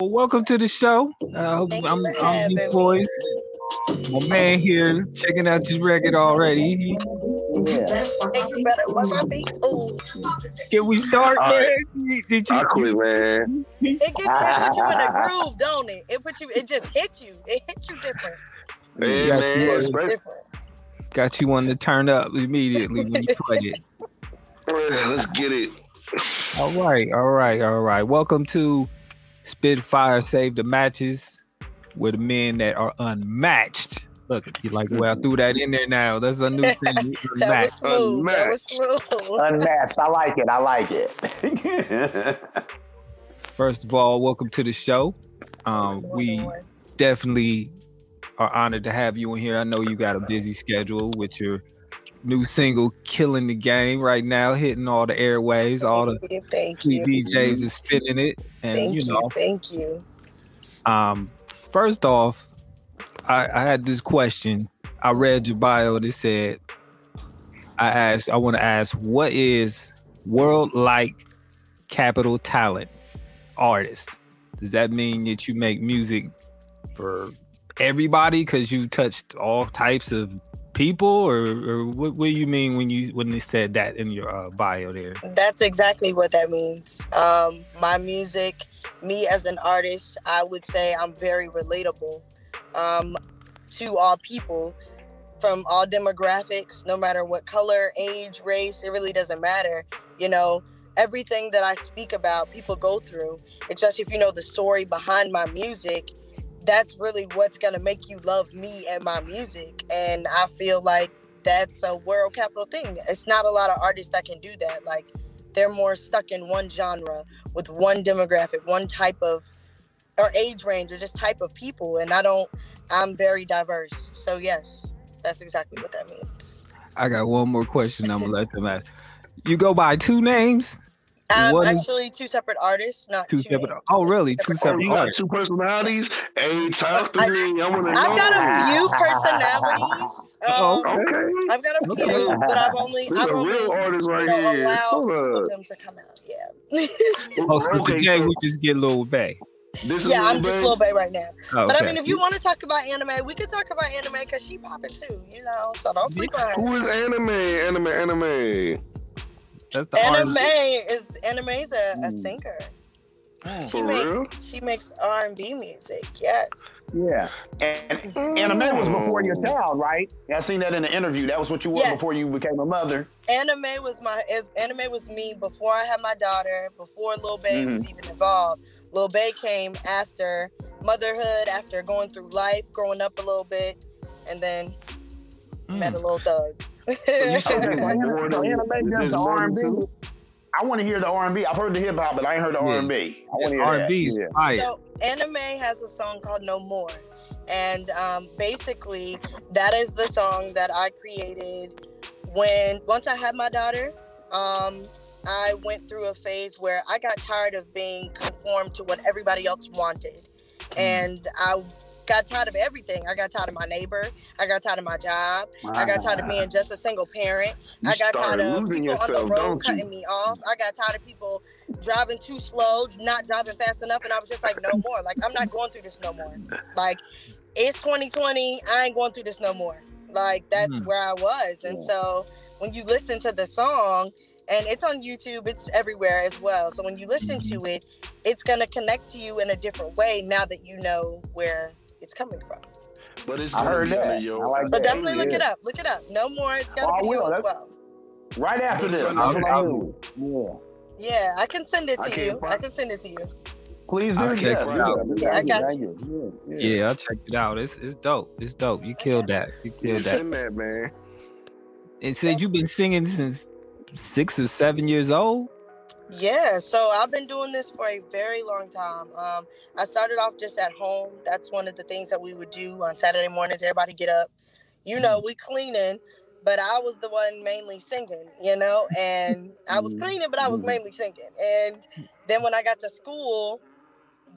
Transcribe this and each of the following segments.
Well, welcome to the show. Uh, I'm, I'm, I'm boys. My man here checking out his record already. Yeah. Can we start, All man? right. Did you? I quit, man. It, gets, it put you in a groove, don't it? It put you. It just hit you. It hit you different. Man, Yeah, man, yeah. especially- Different. Got you wanting to turn up immediately when you play it. let's get it. All right, all right, all right. Welcome to Spitfire Save the Matches with the men that are unmatched. Look, you like, well, I threw that in there now. That's a new thing. That was Unmatched. That was smooth. Unmatched. I like it. I like it. First of all, welcome to the show. Um, we definitely are honored to have you in here. I know you got a busy schedule with your new single "Killing the Game" right now, hitting all the airwaves. All the Thank you. Thank you. DJs is spinning it, and Thank you you. know. Thank you. Um, first off, I, I had this question. I read your bio and it said, I asked, I want to ask, what is world like capital talent artist? Does that mean that you make music for everybody because you touched all types of people, or, or what, what do you mean when you when they said that in your uh, bio there? That's exactly what that means. Um, my music, me as an artist, I would say I'm very relatable um, to all people from all demographics, no matter what color, age, race, it really doesn't matter. You know, everything that I speak about, people go through. Just if you know the story behind my music, that's really what's gonna make you love me and my music. And I feel like that's a world capital thing. It's not a lot of artists that can do that. Like they're more stuck in one genre with one demographic, one type of or age range or just type of people. And I don't I'm very diverse. So yes, that's exactly what that means. I got one more question. I'm gonna let them ask. You go by two names, I'm What is- actually two separate artists, not two two separate. names. Oh, really? Two separate you got artists. two personalities? Hey, talk to I- me. I want to know. I've got a few personalities. Oh, Um, Okay. I've got a few, Okay. but I've only This I've a only real artist right you know, here. allowed Hold up. them to come out. Yeah. Oh, so Okay, today so we just get Lil Bay. this is yeah, I'm Lil just Baby? Lil Bay right now. Oh, But I mean, if you want to talk about anime, we could talk about anime because she popping too, you know. So don't sleep on her. Who is anime? Anime, anime. That's the Anime artist. is anime is a, a Mm. singer. She For real? makes she makes R and B music. Yes. yeah. And anime was before your child, right? I seen that in the interview. That was what you were Yes. before you became a mother. Anime was my is, anime was me before I had my daughter. Before Lil Bay was Mm-hmm. even involved. Lil Bay came after motherhood, after going through life, growing up a little bit, and then met a Mm. little thug. You said Okay, like more so than- anime this just more R than and B. two? I want to hear the R and B. I've heard the hip hop, but I ain't heard the Yeah. R and B. I want to hear R&B is Yeah. fire. So anime has a song called No More. And um, basically that is the song that I created when once I had my daughter, um, I went through a phase where I got tired of being conformed to what everybody else wanted. And I got tired of everything. I got tired of my neighbor. I got tired of my job. I got tired of being just a single parent. You I got tired of people on the road cutting you? me off. I got tired of people driving too slow, not driving fast enough, and I was just like, no more. Like I'm not going through this no more. Like it's 2020. I ain't going through this no more. Like that's Mm. where I was, and Yeah. so when you listen to the song. And it's on YouTube, it's everywhere as well. So when you listen to it, it's gonna connect to you in a different way now that you know where it's coming from. But it's I gonna heard be that. your- I like But Yeah, definitely look it up. Look it up. No more. It's got Oh, a I video will. as well. Right after this. it's That's under- what I do. Yeah. Yeah, I can send it to can't you. I can send it to you. Please do. I'll check yes, it out. Yeah, I got you. Yeah, Yeah, I checked it out. It's it's dope. It's dope. You killed that. You killed that. send that, man. And said you've been singing since six or seven years old. Yeah, so I've been doing this for a very long time. Um, I started off just at home. That's one of the things that we would do on Saturday mornings. Everybody get up, you know, we cleaning, but I was the one mainly singing, you know, and I was Mhm. cleaning, but I was Mhm. mainly singing. And then when I got to school,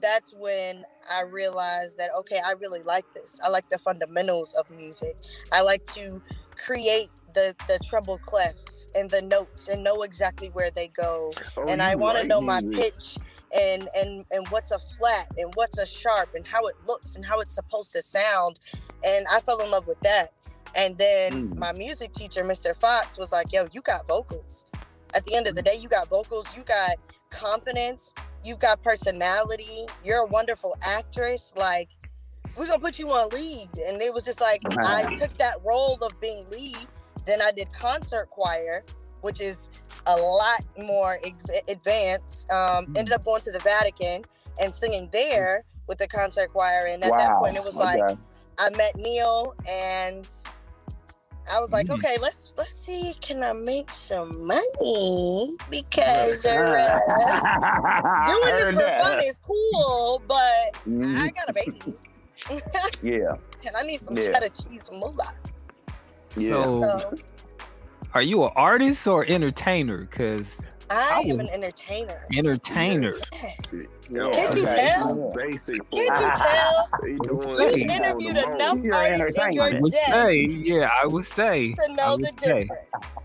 that's when I realized that okay, I really like this. I like the fundamentals of music. I like to create the the treble clef and the notes and know exactly where they go. Oh, and I want to know my pitch and and and what's a flat and what's a sharp and how it looks and how it's supposed to sound. And i fell in love with that. And then Mm. my music teacher mr fox was like yo you got vocals. At the end of the day you got vocals you got confidence you've got personality you're a wonderful actress like we're gonna put you on lead. And it was just like i took that role of being lead then i did concert choir which is a lot more ex- advanced um, ended up going to the vatican and singing there with the concert choir and at that point it was like I met Neil and I was like, Mm. okay, let's let's see, can I make some money? Because uh, doing this for that. fun is cool, but Mhm. I got a baby Yeah. and I need some Yeah. cheddar cheese moolah. Yeah. So, So are you an artist or entertainer? Because I I am an entertainer. entertainer. Yes. Yo, Can't you tell? Basic. Can't you tell? He Hey. he You've interviewed the enough most. You're artists in your I entertainment. would day say, yeah, I would say, to know the say. difference.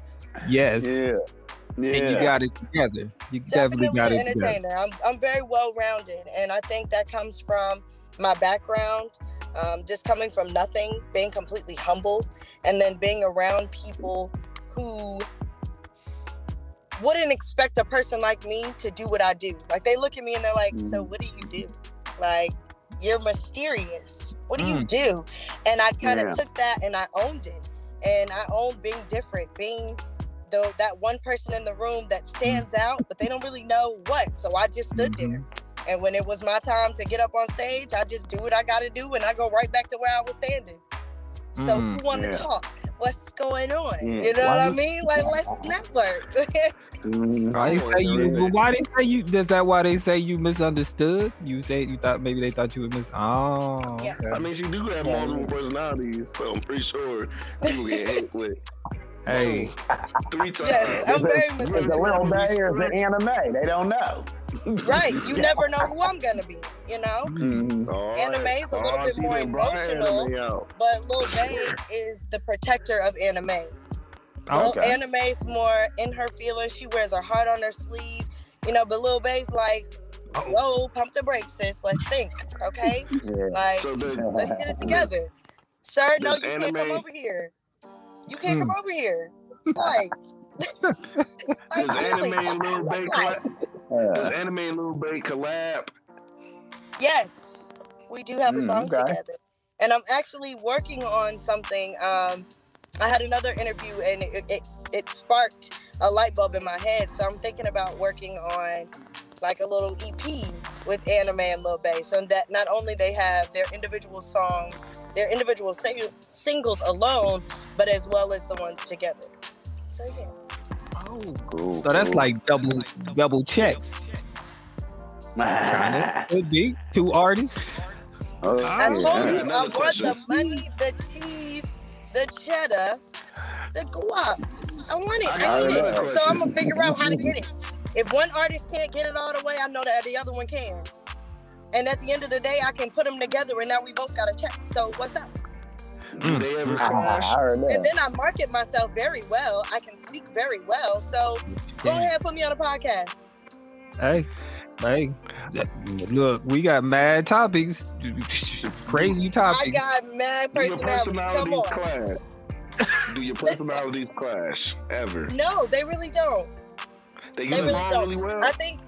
yes. Yeah. Yeah. And you got it together. You definitely, definitely got an it together. entertainer. I'm, I'm very well rounded, and I think that comes from my background, um, just coming from nothing, being completely humble, and then being around people who wouldn't expect a person like me to do what I do. Like they look at me and they're like, "So Mm. what do you do?" Like you're mysterious. What do you Mm. do? And I kind of Yeah. took that and I owned it. And I owned being different, being the that one person in the room that stands out, but they don't really know what. So I just stood there. And when it was my time to get up on stage, I just do what I got to do, and I go right back to where I was standing. So Mm, who want to yeah. talk? What's going on? Mm, You know what why I mean? Like let's network. Mhm. Why they say you? yeah. but Why they say you? Is that why they say you misunderstood? You say you thought maybe they thought you were mis. Oh, Yeah. okay. I mean, she do have multiple personalities, so I'm pretty sure you will get hit with hey, three times. Yes, I'm Is very it, is it Lil Bay or is it anime? They don't know. Right. You never know who I'm gonna be. You know. Mhm. All Anime's a little bit she more done brought emotional. anime out. But Lil Bae is the protector of anime. Lil Okay. Anime's more in her feelings. She wears her heart on her sleeve. You know, but Lil Bae's like, whoa, pump the brakes, sis. Let's think, okay? Yeah. Like, So does, let's get it together. Sir, no, Does you can't come over here. You can't Hmm. come over here. Like, like does really, anime and Lil what Bay like? Does Uh, anime and Lil Bay collab? Yes, we do have a Mm, song okay. together, and I'm actually working on something. Um, I had another interview, and it, it it sparked a light bulb in my head. So I'm thinking about working on like a little EP with Anime and Lil Bay, so that not only they have their individual songs, their individual sing- singles alone, but as well as the ones together. So yeah. Oh, cool, so that's cool. like double double checks. Kind of could be two artists. Oh, I told yeah. you, I want question. the money, the cheese, the cheddar, the guap. I want it. I I, need another it. So. I'm gonna figure out how to get it. If one artist can't get it all the way, I know that the other one can. And at the end of the day, I can put them together, and now we both got a check. So what's up? Do mm. they ever ah, I clash? heard And then I market myself very well. I can speak very well. So go Yeah. ahead, put me on a podcast. Hey, hey, look, we got mad topics, crazy topics. I got mad personalities. Do your personalities clash? Do your personalities clash ever? No, they really don't. They They get really along don't. really well. I think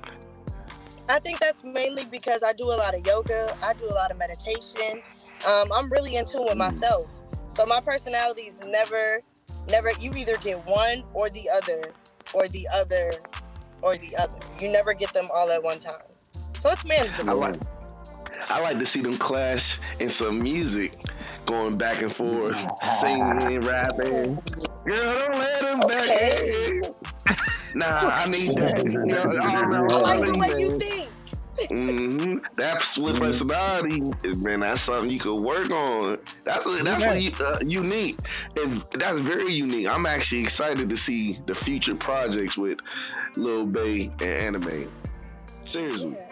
I think that's mainly because I do a lot of yoga. I do a lot of meditation. Um, I'm really in tune with myself. So my personality is never, never. You either get one or the other, or the other, or the other. You never get them all at one time. So it's manageable. I like I like to see them clash in some music, going back and forth, singing, rapping. Girl, don't let them Okay. back. Nah, I need that. You know, I like the way you think. Hmm That's with personality, man. That's something you could work on. That's that's Okay. uh, unique, and that's very unique. I'm actually excited to see the future projects with Lil Bay and Anime. Seriously, Yeah.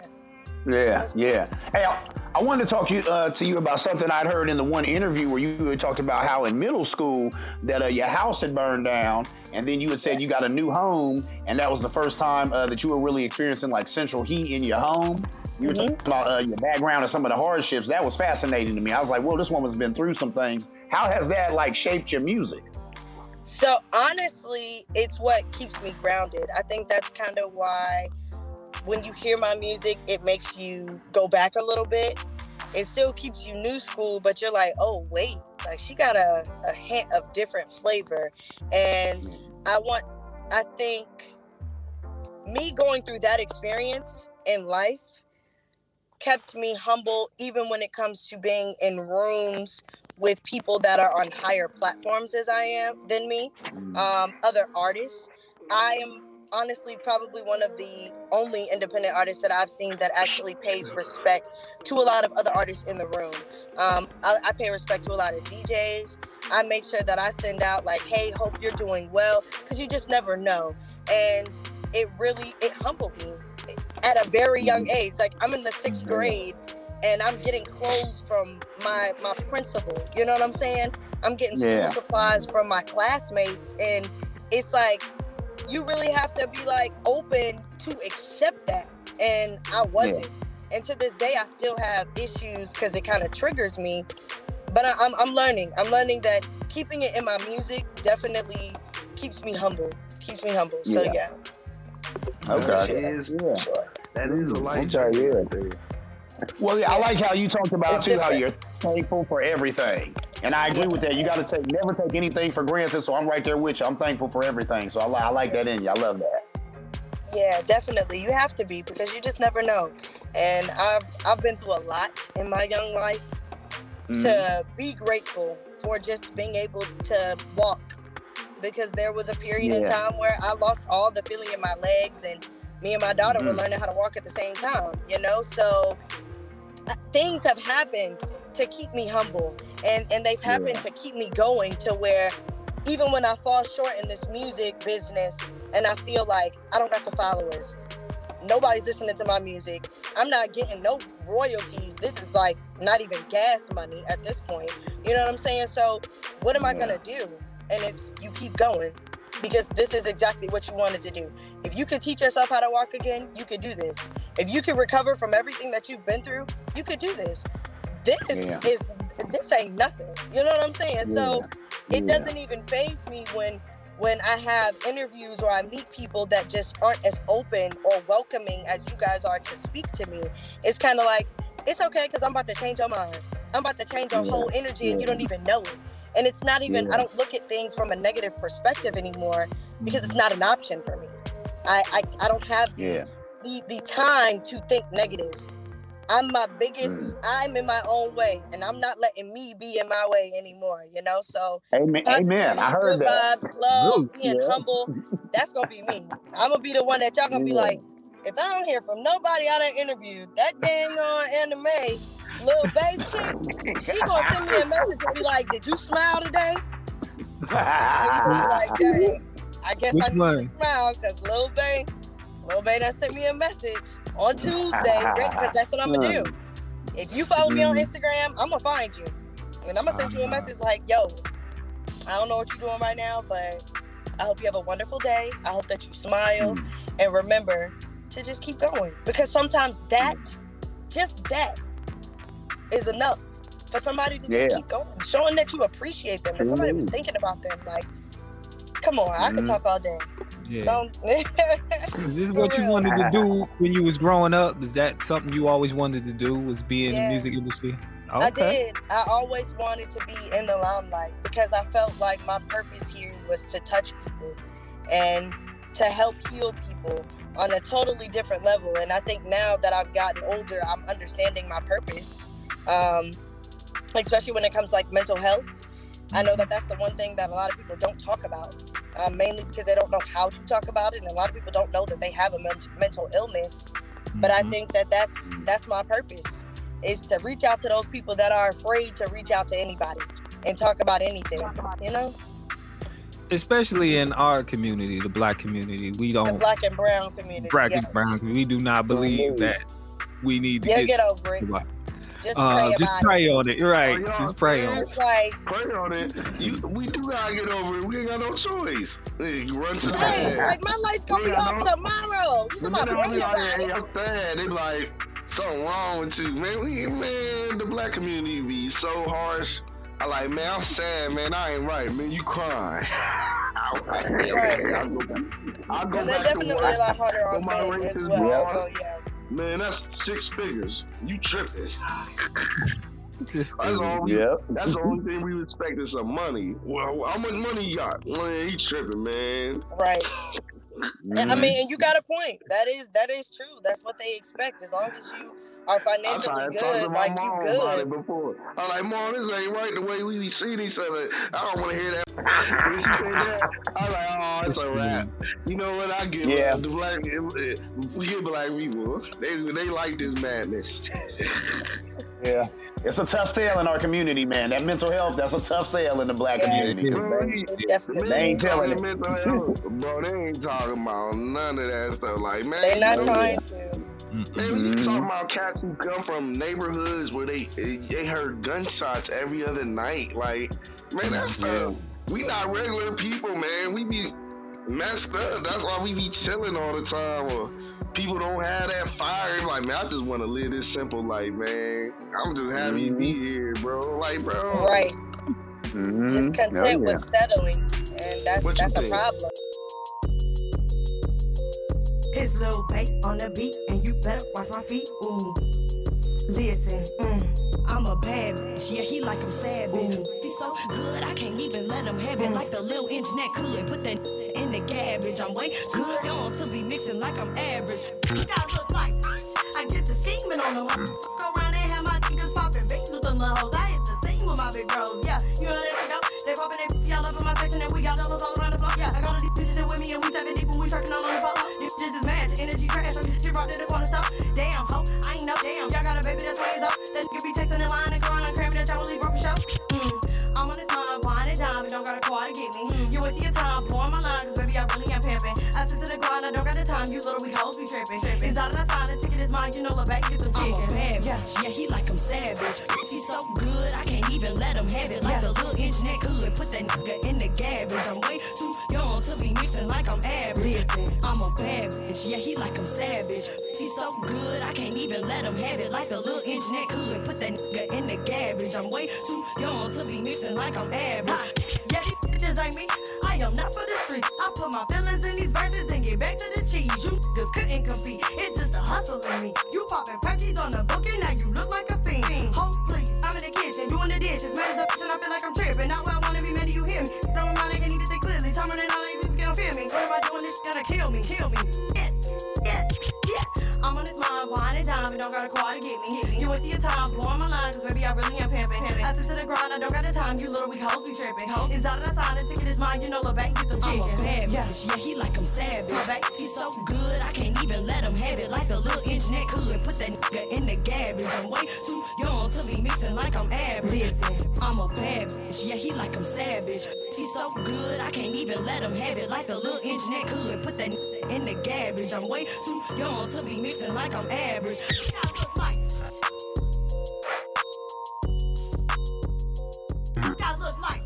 Yeah, yeah. Hey, I, wanted to talk you, uh, to you about something I'd heard in the one interview where you had talked about how in middle school that uh, your house had burned down, and then you had said you got a new home, and that was the first time uh, that you were really experiencing like central heat in your home. You were Mhm. talking about uh, your background and some of the hardships. That was fascinating to me. I was like, well, this woman's been through some things. How has that like shaped your music? So honestly, it's what keeps me grounded. I think that's kind of why when you hear my music, it makes you go back a little bit. It still keeps you new school, but you're like, oh wait, like she got a, a hint of different flavor. And I want I think me going through that experience in life kept me humble even when it comes to being in rooms with people that are on higher platforms as I am than me, um, other artists. I am honestly probably one of the only independent artists that I've seen that actually pays respect to a lot of other artists in the room. Um, I, I pay respect to a lot of DJs. I make sure that I send out like, "Hey, hope you're doing well," because you just never know. And it really it humbled me at a very young age. Like I'm in the sixth grade and I'm getting clothes from my my principal. You know what I'm saying? I'm getting school Yeah. supplies from my classmates, and it's like you really have to be like open to accept that. And I wasn't. And to this day, I still have issues because it kind of triggers me. But I, I'm I'm learning. I'm learning that keeping it in my music definitely keeps me humble. Keeps me humble. So Yeah. yeah. Okay. That is, yeah. that is a life Okay, change yeah. Well, yeah, I like how you talked about It's too how you're thankful for everything, and I agree with that. You got to take never take anything for granted. So I'm right there with you. I'm thankful for everything. So I, I like that in you. I love that. Yeah, definitely. You have to be because you just never know. And I've I've been through a lot in my young life Mhm. to be grateful for just being able to walk. Because there was a period in time where I lost all the feeling in my legs and me and my daughter were Mhm. learning how to walk at the same time, you know? So uh, things have happened to keep me humble and and they've happened Yeah. to keep me going to where even when I fall short in this music business and I feel like I don't got the followers, nobody's listening to my music, I'm not getting no royalties. This is like not even gas money at this point. You know what I'm saying? So what am I gonna do? And it's you keep going because this is exactly what you wanted to do. If you could teach yourself how to walk again, you could do this. If you could recover from everything that you've been through, you could do this. This Yeah. is this ain't nothing. You know what I'm saying? So it Yeah. doesn't even phase me when when I have interviews or I meet people that just aren't as open or welcoming as you guys are to speak to me. It's kind of like it's okay because I'm about to change your mind. I'm about to change your Yeah. whole energy and you don't even know it. And it's not even Yeah. I don't look at things from a negative perspective anymore because it's mm-hmm. not an option for me. I I, I don't have the, the the time to think negative. I'm my biggest. Mm. I'm in my own way, and I'm not letting me be in my way anymore. You know, so Amen. Amen. I heard good that. vibes, love, being Yeah. humble. That's gonna be me. I'm gonna be the one that y'all gonna be like, if I don't hear from nobody I done interviewed, that dang on anime, little baby chick, she gonna send me a message and be like, "Did you smile today?" And you gonna be like, I guess Which I need one? to smile because little Bay, Lil Bay done sent me a message on Tuesday because that's what I'm gonna do. If you follow me on Mm. Instagram, I'm gonna find you, and I'm gonna send you a message like, "Yo, I don't know what you're doing right now, but I hope you have a wonderful day. I hope that you smile Mm. and remember to just keep going because sometimes that, just that, is enough for somebody to just Yeah. keep going, showing that you appreciate them, that somebody was Mhm. thinking about them. Like, come on, I could Mhm. talk all day. Yeah. Don't. Is this what you wanted to do when you was growing up? Is that something you always wanted to do? Was be in Yeah. the music industry? I did. I always wanted to be in the limelight because I felt like my purpose here was to touch people and to help heal people on a totally different level. And I think now that I've gotten older, I'm understanding my purpose, um, especially when it comes to like mental health. I know that that's the one thing that a lot of people don't talk about, um, mainly because they don't know how to talk about it, and a lot of people don't know that they have a men- mental illness. But I Mhm. think that that's that's my purpose is to reach out to those people that are afraid to reach out to anybody and talk about anything. You know, especially in our community, the black community, we don't black and brown community. black and yes. brown. We do not believe that we need to Yeah, get. get over it. Just Uh, pray just about pray on it. Right. Oh, yeah. Just pray on it. Like, Pray on it. You, we do gotta get over it. We ain't got no choice. Hey, You run to the hey, like my light's gonna be off no. tomorrow. You And talking about they pray be like, about it? I'm sad. They like, something wrong with you, man. We, man, the black community be so harsh. I like, man, I'm sad, man. I ain't right, man. You crying. I'm like, okay, Right. I'll go, I'll go And they're back definitely to a lot harder on my men as racist well. boss. So yeah, Man, that's six figures. You tripping. That's all we, Yep. that's the only thing we respect is some money. Well, how much money you got? Man, he tripping, man. right. And I mean, mm. and you got a point. That is that is true. That's what they expect. As long as you are I financially tried to talk to good, my like you mom about it good. before. I'm like, Mom, this ain't right the way we be seeing each other. I don't want to hear that. When she said that, I was like, oh, it's a wrap. You know what? I give Yeah. uh, the black, we give black people. They they like this madness. Yeah. It's a tough sale in our community, man. That mental health, that's a tough sale in the black Yeah. community. Bro, we- They ain't telling it. health, bro. They ain't talking about none of that stuff. Like, man, They're not trying to. Man, we talking about cats who come from neighborhoods where they they heard gunshots every other night. Like, man, that's Yeah. uh, we not regular people, man. We be messed up. That's why we be chilling all the time. Or people don't have that fire. Like, man, I just want to live this simple life, man. I'm just happy to be here, bro. Like, bro, Right. Mhm. Just Oh, content yeah. with settling, and that's What you that's a think? problem. His little vape on the beat, and you better watch my feet. Ooh. Listen, mm. I'm a bad bitch, yeah, he like I'm savage. He's so good, I can't even let him have it. Like the little inch that could put that in the garbage. I'm way too young to be mixing like I'm average. You guys look like I get the semen on the Just brought to the stop. Damn, ho, I ain't know, damn. Y'all got a baby that's ways up. That nigga be texting the line and crying and cramming that y'all leave broke for show. Mm. I'm on this mind, and dime, and don't got a car to get me. Mm. You waste your time blowing my line, cause baby, I really am pimping. I sit to the grind, I don't got the time, you little weak hoes be tripping. It's out of the sign, the ticket is mine, you know, look back, get them chicken. I'm a bad bitch, yeah, he like I'm savage. He's so good, I can't even let him have it. Like a little inch neck could put that nigga in the garbage. I'm way too yeah, he like I'm savage. He's so good, I can't even let him have it. Like a little inch neck could put that nigga in the garbage. I'm way too young to be mixing like I'm average. Yeah, these bitches ain't me. I am not for the streets. I put my feelings in these verses and get back to the cheese. You just couldn't compete. It's just a hustle in me. You popping perkies on the book and now you look like a fiend. Hold please. I'm in the kitchen doing the dishes. Mad as a bitch and I feel like I'm tripping. Not where I wanna be, man, do you hear me? From my mind, I can't even think clearly. Time running out, these people can't feel me. What am I doing? This shit gonna kill me. Kill me. Yeah, yeah, yeah. I'm on this mind, wine and dime, and don't got a car to get me. You waste your time blowing my line, cause baby, I really am pimping. I sit to the grind, I don't got the time, you little weak hoes be tripping. It's out of the sign, the ticket is mine, you know, look back, get the chicken. I'm a bad bitch, yeah, he like I'm savage. Back, he's so good, I can't even let him have it. Like the little inch neck could put that nigga in the garbage. I'm way too young to be mixing like I'm average. I'm a bad bitch, yeah, he like I'm savage. He's so good, I can't even let him have it. Like a little inch neck could put that in the garbage. I'm way too young to be mixing like I'm average. I look like. I look like.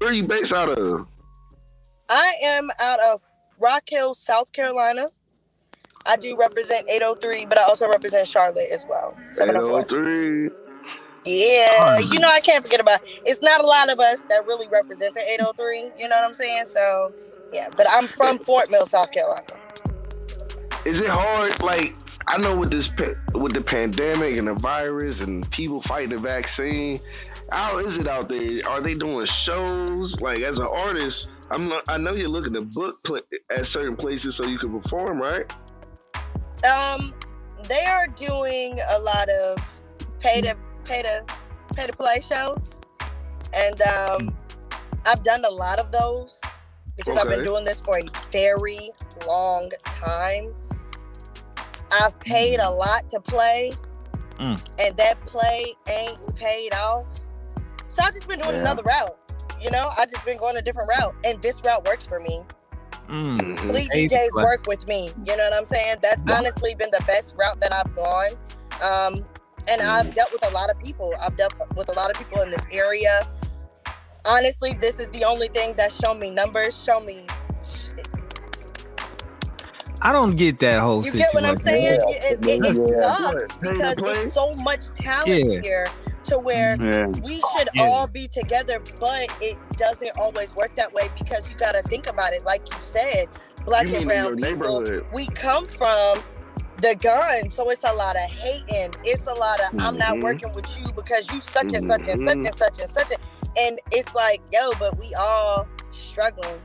where you based out of? I am out of Rock Hill, South Carolina. I do represent 803, but I also represent Charlotte as well. 803. Yeah, you know I can't forget about. It's not a lot of us that really represent the 803. You know what I'm saying? So yeah, but I'm from eh. Fort Mill, South Carolina. Is it hard? Like, I know with this with the pandemic and the virus and people fighting the vaccine, how is it out there? Are they doing shows? Like, as an artist, I'm not, I know you're looking to book pla at certain places so you can perform, right? Um, they are doing a lot of pay to pay to pay to play shows, and um, I've done a lot of those because I've been doing this for a very long time. I've paid a lot to play, Mm. and that play ain't paid off. So I've just been doing Yeah. another route. You know, I just been going a different route, and this route works for me. Mm. Mhm. Fleet DJs like- work with me. You know what I'm saying? That's Yeah. honestly been the best route that I've gone. Um, and I've dealt with a lot of people. I've dealt with a lot of people in this area. Honestly, this is the only thing that's shown me numbers, show me. I don't get that whole You situation. get what I'm saying? It, it, it Yeah. sucks Pay to because there's so much talent Yeah. here to where Yeah. we should Yeah. all be together, but it doesn't always work that way because you got to think about it. Like you said, black You and brown people, we come from the gun, so it's a lot of hating. It's a lot of I'm not Mhm. working with you because you such and such and such Mhm. and such and such, and, and it's like yo, but we all struggling.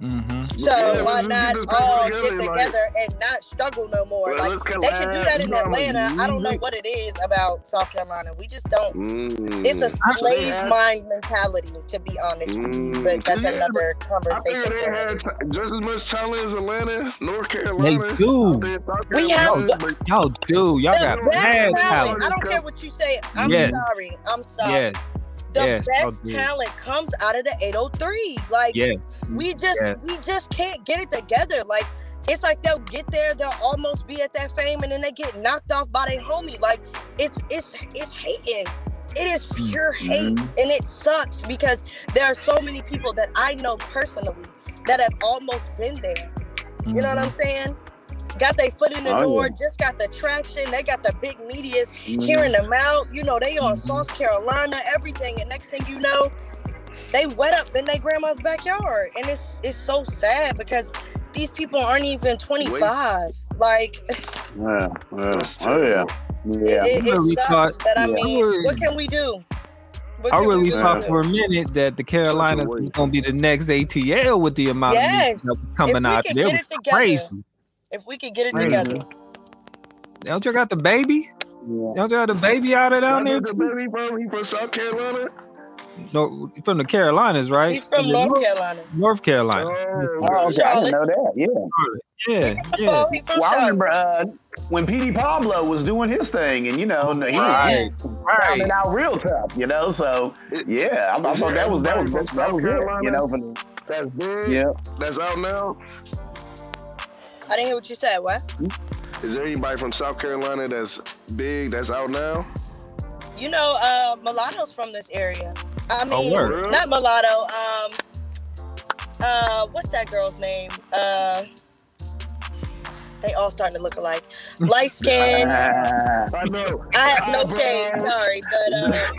Mm-hmm. So Yeah, why let's not get all together, get like- together and not struggle no more? Well, like they can do that in you Atlanta. I don't know what it is about South Carolina. We just don't. Mm. It's a slave had- mind mentality, to be honest with you. Mm, But that's yeah, another conversation. think they for had another t- just as much talent as Atlanta, North Carolina. do. out there in South We have- Carolina, Y'all do. Y'all got best mad talent. talent. I don't care what you say. I'm Yes. sorry. I'm sorry. Yes. The yes, best talent comes out of the 803. Like Yes. we just Yes. we just can't get it together. Like it's like they'll get there, they'll almost be at that fame, and then they get knocked off by their homie. Like it's it's it's hating. It is pure mm-hmm. hate, and it sucks because there are so many people that I know personally that have almost been there. You know what I'm mm-hmm. saying? Got their foot in the Oh, door, just got the traction. They got the big medias Mm-hmm. hearing them out. You know, they on Mhm. South Carolina, everything. And next thing you know, they wet up in their grandma's backyard. And it's it's so sad because these people aren't even 25. Like Yeah. yeah. Oh yeah. Yeah. it, it, really it sucks. thought- but I yeah. mean, what can we do? What I can we really do? thought for a minute that the Carolinas waste. was gonna be the next ATL with the amount Yes. of music coming If we out. could It was together. crazy. If we could get it Crazy. together. Don't you got the baby? Yeah. Don't you got the baby out of down there the baby from he from South Carolina. No, from the Carolinas, right? He's from Is it North Carolina. North Carolina. Oh, Oh, okay. I didn't know that. Yeah. Yeah, He yeah. he from Well, I Charlotte. remember uh, when Petey Pablo was doing his thing, and you know, he Right, was right. sounding out real tough, you know. So yeah, I, I thought that was that was that was, South it, Carolina? you know. For the, That's big. yeah. That's out now. I didn't hear what you said. What? Is there anybody from South Carolina that's big that's out now? You know, uh, mulatto's from this area. I Oh, mean, word. not mulatto. Um, uh, what's that girl's name? Uh, they all starting to look alike. Light skin. I know. I have no shade. Sorry, but uh,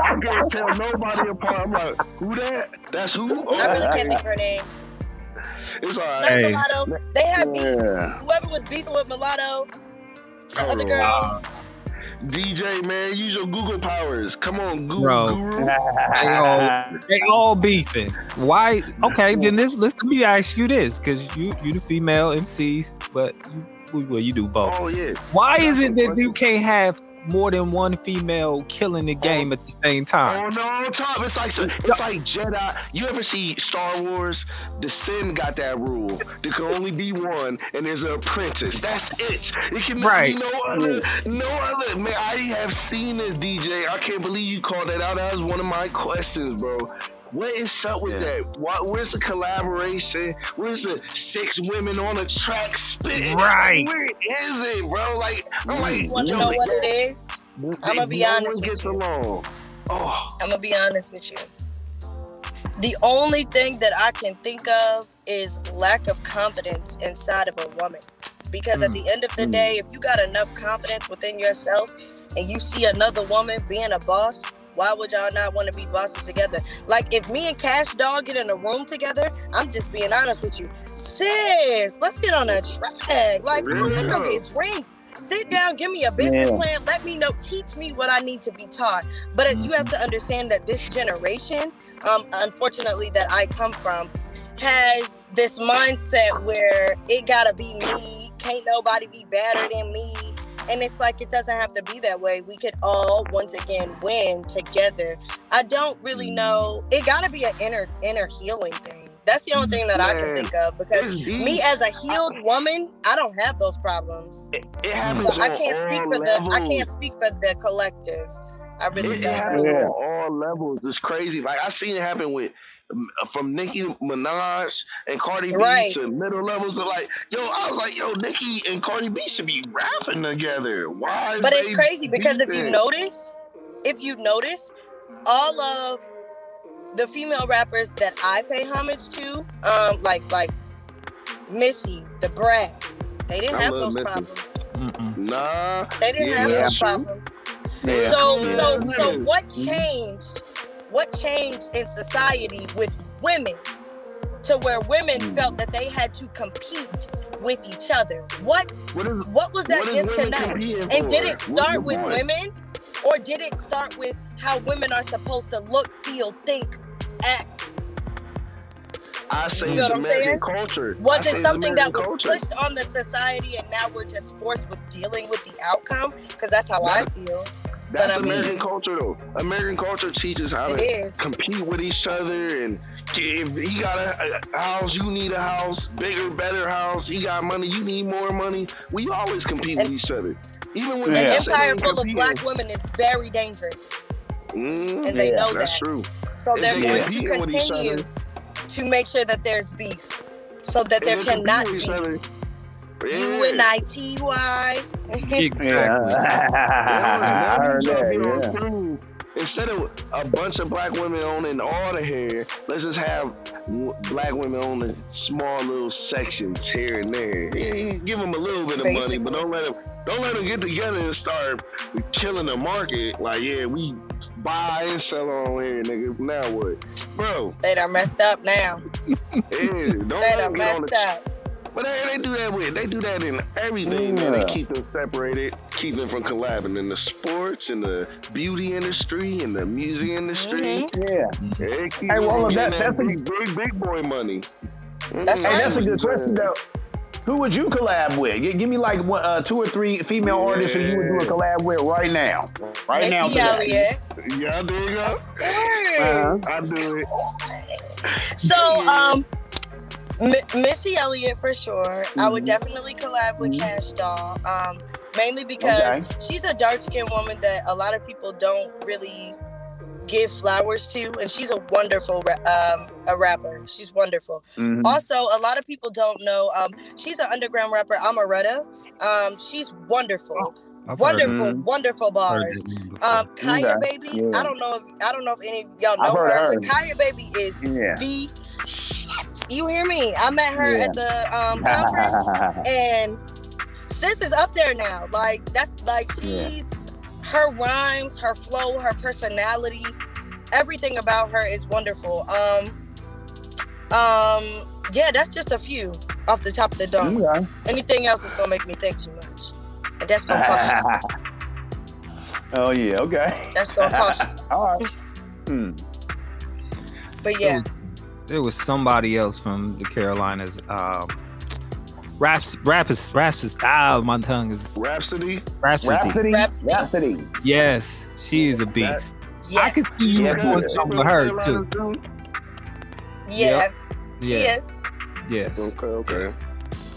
I can't tell nobody apart. I'm like, who that? That's who? Oh, I really can't think of her name. It's all Not right. Hey. mulatto. They had beef. yeah. Whoever was beefing with mulatto, the other on. girl. DJ, man, use your Google powers. Come on, Google Bro. Guru. They all, they all beefing. Why? Okay, then this. Let's let me ask you this, because you you the female MCs, but you, well you do both. Oh yeah. Why is it that you can't have more than one female killing the game at the same time? Oh no, top. It's like it's like Jedi. You ever see Star Wars? The Sith got that rule. There can only be one, and there's an apprentice. That's it. It can Right. be no other. No other. Man, I have seen this DJ. I can't believe you called that out. That was one of my questions, bro. What is up with Yeah. that? What, where's the collaboration? Where's the six women on a track spitting? Right. Where is it, bro? Like, I'm like, You want to know what it is? I'ma be no honest one with gets you. along. Oh. I'm gonna be honest with you. The only thing that I can think of is lack of confidence inside of a woman. Because at Mm. the end of the day, if you got enough confidence within yourself and you see another woman being a boss, why would y'all not want to be bosses together? Like if me and Cash Doll get in a room together, I'm just being honest with you. Sis, let's get on a track. Like, come on, let's go get drinks. Sit down, give me a business Yeah. plan. Let me know, teach me what I need to be taught. But you have to understand that this generation, um, unfortunately, that I come from, has this mindset where it gotta be me. Can't nobody be better than me. And it's like it doesn't have to be that way. We could all once again win together. I don't really know. It gotta be an inner inner healing thing. That's the only thing that I can think of because me as a healed woman, I don't have those problems. It, it happens So I can't speak all for the I can't speak for the collective. I really It, it don't. happens Yeah. on all levels. It's crazy. Like I seen it happen with from Nicki Minaj and Cardi B Right. to middle levels of like, yo, I was like, yo, Nicki and Cardi B should be rapping together. Why? Is But it's they crazy because if you notice, if you notice, all of the female rappers that I pay homage to, um, like like Missy, Da Brat, they didn't I have those Missy. problems. Mm-mm. nah, They didn't Yeah, have yeah. those problems. Yeah. So Yeah. so so what changed? What changed in society with women to where women Mm. felt that they had to compete with each other? What what is what was that what disconnect? And did it start with point? women or did it start with how women are supposed to look, feel, think, act? I say You know it's American saying? culture. Was say it something that was culture. pushed on the society and now we're just forced with dealing with the outcome? Because that's how I feel. That's But I mean- American culture, though. American culture teaches how to is. compete with each other, and if he got a, a house, you need a house, bigger, better house. He got money, you need more money. We always compete And- with each other, even when Yeah. An empire they full of black women is very dangerous. Mm, and they Yeah, know that's that. true. So If they're they going to competing with each continue other- to make sure that there's beef. So that there cannot be other, U yeah. N I T Y. Exactly. Yeah. I heard that. Yeah. Instead of a bunch of black women owning all the hair, let's just have black women owning small little sections here and there. Yeah, give them a little bit of money, but don't let them don't let them get together and start killing the market. Like, yeah, we buy and sell on here, nigga. Now what, bro? They done messed up now. Yeah, don't They let done them get on messed the up. But they, they do that with they do that in everything. Man. They keep them separated, keep them from collabing in the sports, in the beauty industry, in the music industry. Mhm. Yeah. They keep Hey, them well, from that- getting that, that's a- big, big, big boy money. That's right. That's a good question though. Who would you collab with? Give me like one, uh, two or three female artists who you would do a collab with right now. Right now. Missy today. Elliott. Yeah, there you go. Uh-huh. I do it. So, um, M- Missy Elliott for sure. I would Mhm. definitely collab with Mhm. Cash Doll. Um, mainly because Okay. she's a dark skinned woman that a lot of people don't really give flowers to, and she's a wonderful um, a rapper. She's wonderful. Mhm. Also, a lot of people don't know. Um, she's an underground rapper, Amaretta. Um, she's wonderful, I've wonderful, wonderful bars. that name before. Um, Kaya Okay. Baby. Yeah. I don't know if I don't know if any of y'all know her, her. but Kaya Baby is Yeah. the. You hear me? I met her Yeah. at the um, conference, and sis is up there now. Like that's like Yeah. she's her rhymes, her flow, her personality, everything about her is wonderful. Um, um, yeah, that's just a few off the top of the dome. Okay. Anything else is gonna make me think too much, and that's gonna cost. you. oh yeah. Okay. That's gonna cost. you. All right. Hmm. But yeah, There was somebody else from the Carolinas. Um, raps, rappers, rappers. Ah, my tongue is Rapsody. Rapsody. Rapsody. Rapsody. Rapsody. Yes, she is a beast. I yes, could see you Yeah, doing good. something with her too. yeah, she Yeah. is. Yes. Okay, okay.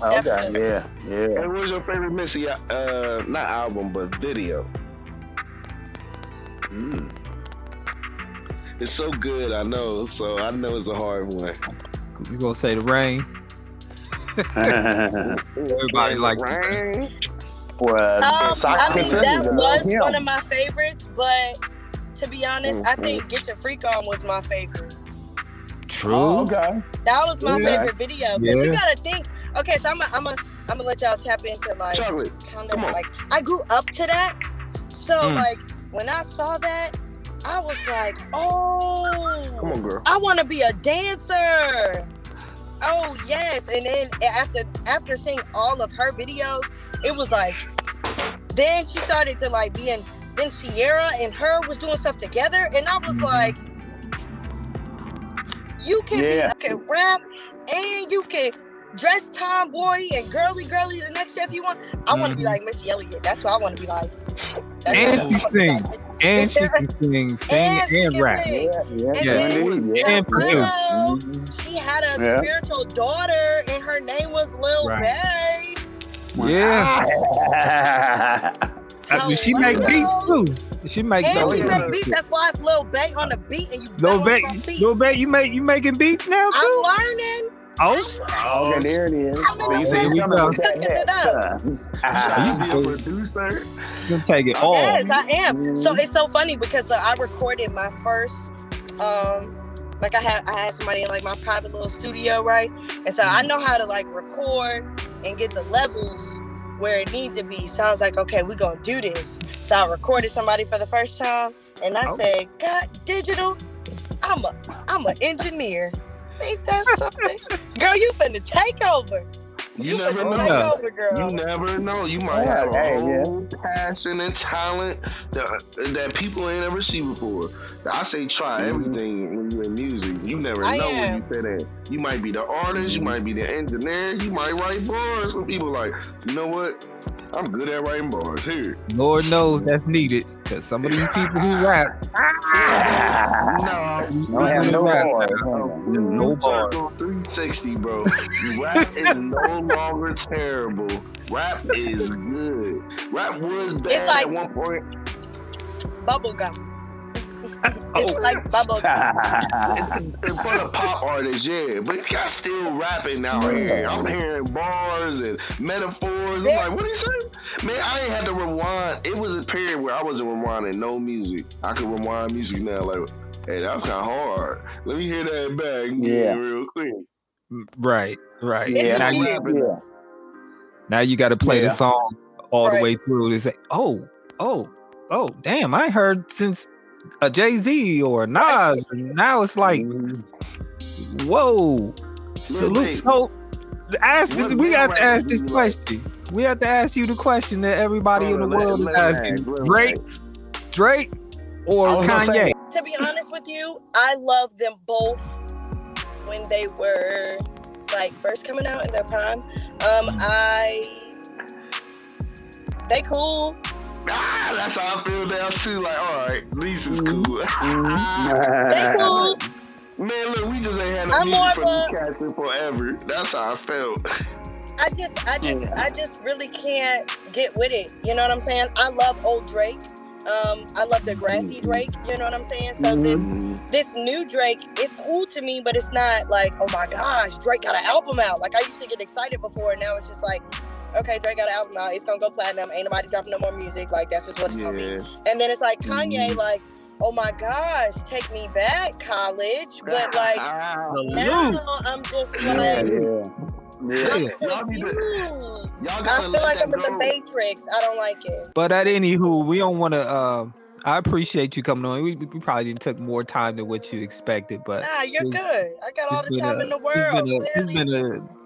Okay. Definitely. Yeah. Yeah. Hey, what's your favorite Missy? Uh, not album, but video. Mm. It's so good, I know. So I know it's a hard one. You gonna say the rain? Everybody like Rain. well, Um, I mean, that was him. one of my favorites, but to be honest, I Mhm. think "Get Your Freak On" was my favorite. True. Oh, okay. That was my Yeah. favorite video. Cause you gotta think. Okay, so I'm gonna I'm gonna I'm gonna let y'all tap into like Chocolate. kind of like I grew up to that. So Mm. like when I saw that, I was like, oh, Come on, girl. I want to be a dancer. Oh yes, and then after after seeing all of her videos, it was like, then she started to like be in. Then Ciara and her was doing stuff together, and I was like, you can Yeah. be can rap and you can dress tomboy and girly girly the next step you want. I want to be Mhm. like Missy Elliott. That's what I want to be like. That's And she I like. And she can sing, sing And and rap. sing. Yeah. Yeah. And yeah then- Yeah. And produce. Hello. Mhm. She had a Yeah. spiritual daughter, and her name was Lil Right. Bae. Yeah. I mean, she make beats too. She make And she make beats. That's why it's Lil Bay on the beat, and you Lil Bay, it's on beat. Lil Bay, you make you making beats now too. I'm too? Learning. Oh, Okay, there it is. So you There see, we coming go. with that Cooking it head, You son. should be a producer. you take it all. Yes, I am. So it's so funny because uh, I recorded my first, um, like I had I had somebody in like my private little studio, right? And so I know how to like record and get the levels where it need to be. So I was like, okay, we're gonna do this. So I recorded somebody for the first time, and I Oh. said, God, digital, I'm a I'm an engineer. Ain't that something? Girl, you finna take over. You never finna know. take over, girl. You never know. You might Yeah, have a hey, yeah. whole passion and talent that, that people ain't ever seen before. I say try Mhm. everything when you're in music. You never I know where am. you fit in. You might be the artist, you might be the engineer, you might write bars when people like, you know what? I'm good at writing bars. Here. Lord knows that's needed because some of these people who rap, No, Don't have no Rap. more. No Full bar. circle 360, bro. Rap is no longer terrible. Rap is good. Rap was bad like- at one point. Bubble gum. Oh. It's like oh. bubble gum. And for the pop artists, yeah, but y'all still rapping out here. I'm hearing bars and metaphors. Yeah. I'm like, what he say? Man, I ain't had to rewind. It was a period where I wasn't rewinding no music. I could rewind music now, like, hey, that was kind of hard. Let me hear that back again Yeah. real quick. right, right. It's now, you, yeah. now you got to play Yeah. the song all Right. the way through to say, oh, oh, oh, damn! I heard since a Jay Z or Nas. Now it's like, whoa, salute. So, ask What we male have to ask this you like? question. We have to ask you the question that everybody in the Let- world is let him asking: ask, let Drake, ask. Drake, or I was gonna Kanye? say- to be honest with you, I love them both when they were like first coming out in their prime. Um, I they cool. Ah, that's how I feel now too. Like, all right, this is cool. They cool. Man, look, we just ain't had no I'm more music from a- these cats in forever. That's how I felt. I just, I just, I just really can't get with it. You know what I'm saying? I love old Drake. Um, I love the grassy Drake. You know what I'm saying? So this, this new Drake is cool to me, but it's not like, oh my gosh, Drake got an album out. Like I used to get excited before, and now it's just like, okay, Drake got an album out. It's gonna go platinum. Ain't nobody dropping no more music. Like that's just what it's gonna be. And then it's like Kanye, like, oh my gosh, take me back, college. But like now, I'm just Yeah, like. yeah. Yeah. I'm Yeah. Y'all need to- confused. y'all I feel like I'm in the. Matrix. I don't like it. But at any who, we don't want to. Uh, I appreciate you coming on. We, we probably didn't took more time than what you expected, but Nah, you're good. I got all the time a- in the it's world. been a- It's Clearly. been a.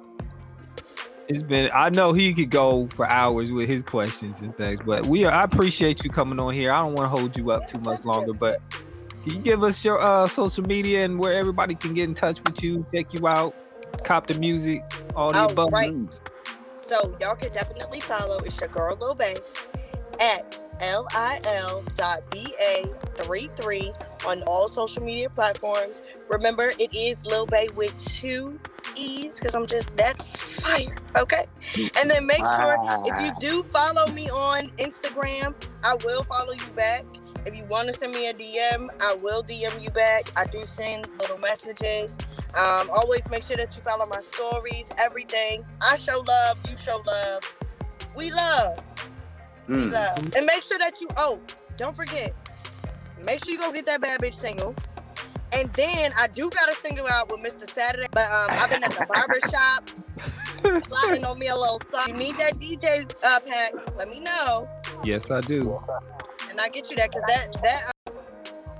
It's been. I know he could go for hours with his questions and things, but we. Are, I appreciate you coming on here. I don't want to hold you up too much longer, but can you give us your uh, social media and where everybody can get in touch with you, check you out, cop the music, all the above? right. So y'all can definitely follow. It's your girl Lil Bay at lil.ba33 on all social media platforms. Remember, it is Lil Bay with two E's because I'm just that fire. Okay. And then make sure if you do follow me on Instagram, I will follow you back. If you want to send me a DM, I will DM you back. I do send little messages. Um, always make sure that you follow my stories, everything. I show love, you show love. We love, we Mm. love. And make sure that you, oh, don't forget, make sure you go get that bad bitch single. And then I do got a single out with Mr. Saturday, but um, I've been at the barber shop, plotting on me a little song. You need that DJ uh, pack, let me know. Yes, I do. And I get you that, because that, that,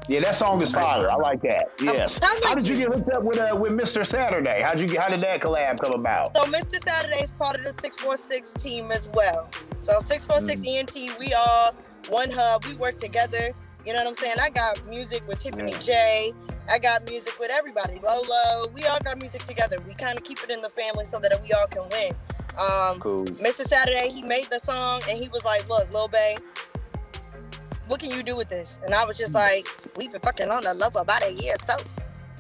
Yeah, that song is fire. I like that. Yes. telling How did you you. get hooked up with uh, with Mr. Saturday? How'd you get? How did that collab come about? So Mr. Saturday is part of the 646 team as well. So 646 ENT, we all one hub. We work together. You know what I'm saying? I got music with Tiffany J. I got music with everybody. Lolo. We all got music together. We kind of keep it in the family so that we all can win. Um, Cool. Mr. Saturday, he made the song and he was like, "Look, Lil Bay, what can you do with this?" And I was just like, "We've been fucking on the love for about a year, so."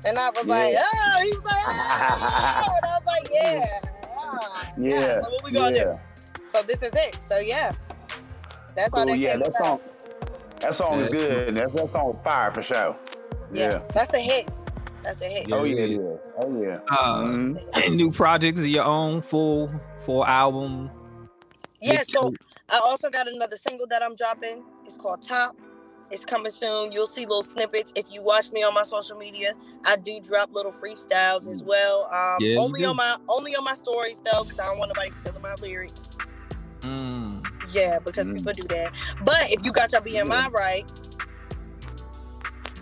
And I was like, Yeah. "Oh," he was like, "Oh," and I was like, "Yeah, ah, Yeah. So what we gonna yeah. do? So this is it. So yeah, That's how Cool. they Yeah, came that about. song. That song is Yeah. good. That, that song is fire for sure. Yeah. Yeah. that's a hit. That's a hit. Yeah. Oh yeah, it is. Oh yeah. Uh, Mhm. new projects of your own, full full album. Yeah, so. I also got another single that I'm dropping. It's called Top. It's coming soon. You'll see little snippets. If you watch me on my social media, I do drop little freestyles as well. Um, Yeah, only on my only on my stories though, because I don't want nobody stealing my lyrics. Mm. Yeah, because Mm. people do that. But if you got your BMI right,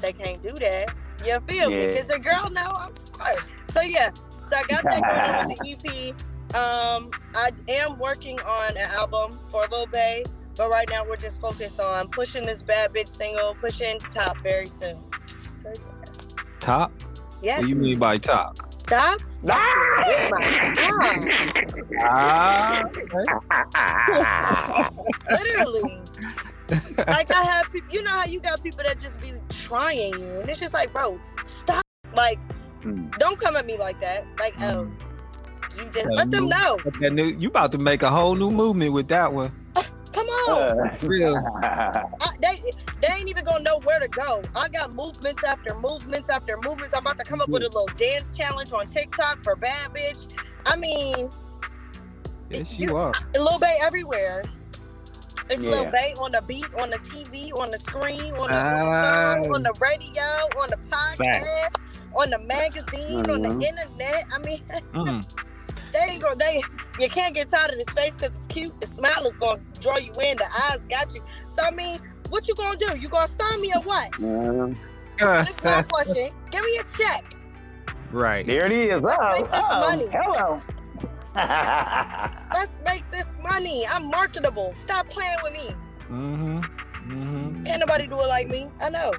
they can't do that. You feel me? Because the girl know I'm smart. So yeah, so I got that going on with the EP. Um, I am working on an album for Lil Bae, but right now we're just focused on pushing this bad bitch single, pushing to top very soon. So Top? yeah, What do you mean by top? Stop. Ah! With my God. Ah, literally. like I have people, you know how you got people that just be trying you, and it's just like, bro, stop. Like, Mm. don't come at me like that. Like, oh, you just let them know. new, you about to make a whole new movement with that one. Come. Uh, Real. I, they they ain't even gonna know where to go. I got movements after movements after movements. I'm about to come up with a little dance challenge on TikTok for bad bitch. I mean, Yes, You- you are. Lil Bay everywhere. It's Lil Yeah. Bay on the beat, on the TV, on the screen, on the Ah. phone, on the radio, on the podcast, on the magazine, on the Mhm. internet. I mean, Mm. They ain't gonna they you can't get tired of his face because it's cute. The smile is gonna draw you in, the eyes got you. So I mean, what you gonna do? You gonna sign me or what? Mhm. That's my question. Give me a check. right. Here it is. Let's Oh, make this oh, money. hello. Let's make this money. I'm marketable. Stop playing with me. Mm-hmm. Mm-hmm. Can't nobody do it like me. I know.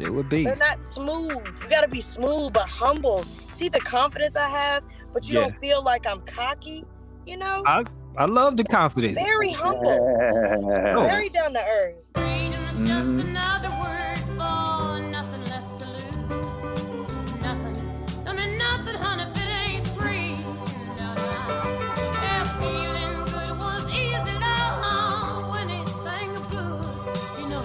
It would be. They're not smooth. You gotta be smooth but humble. See the confidence I have, but you don't feel like I'm cocky. You know, I I love the confidence. very humble, Oh. very down to earth. Freedom is just Mhm. another word for nothing left to lose. Nothing. Don't mean nothing, honey, if it ain't free. No, no. Yeah, feeling good was easy, long when he sang the blues. You know,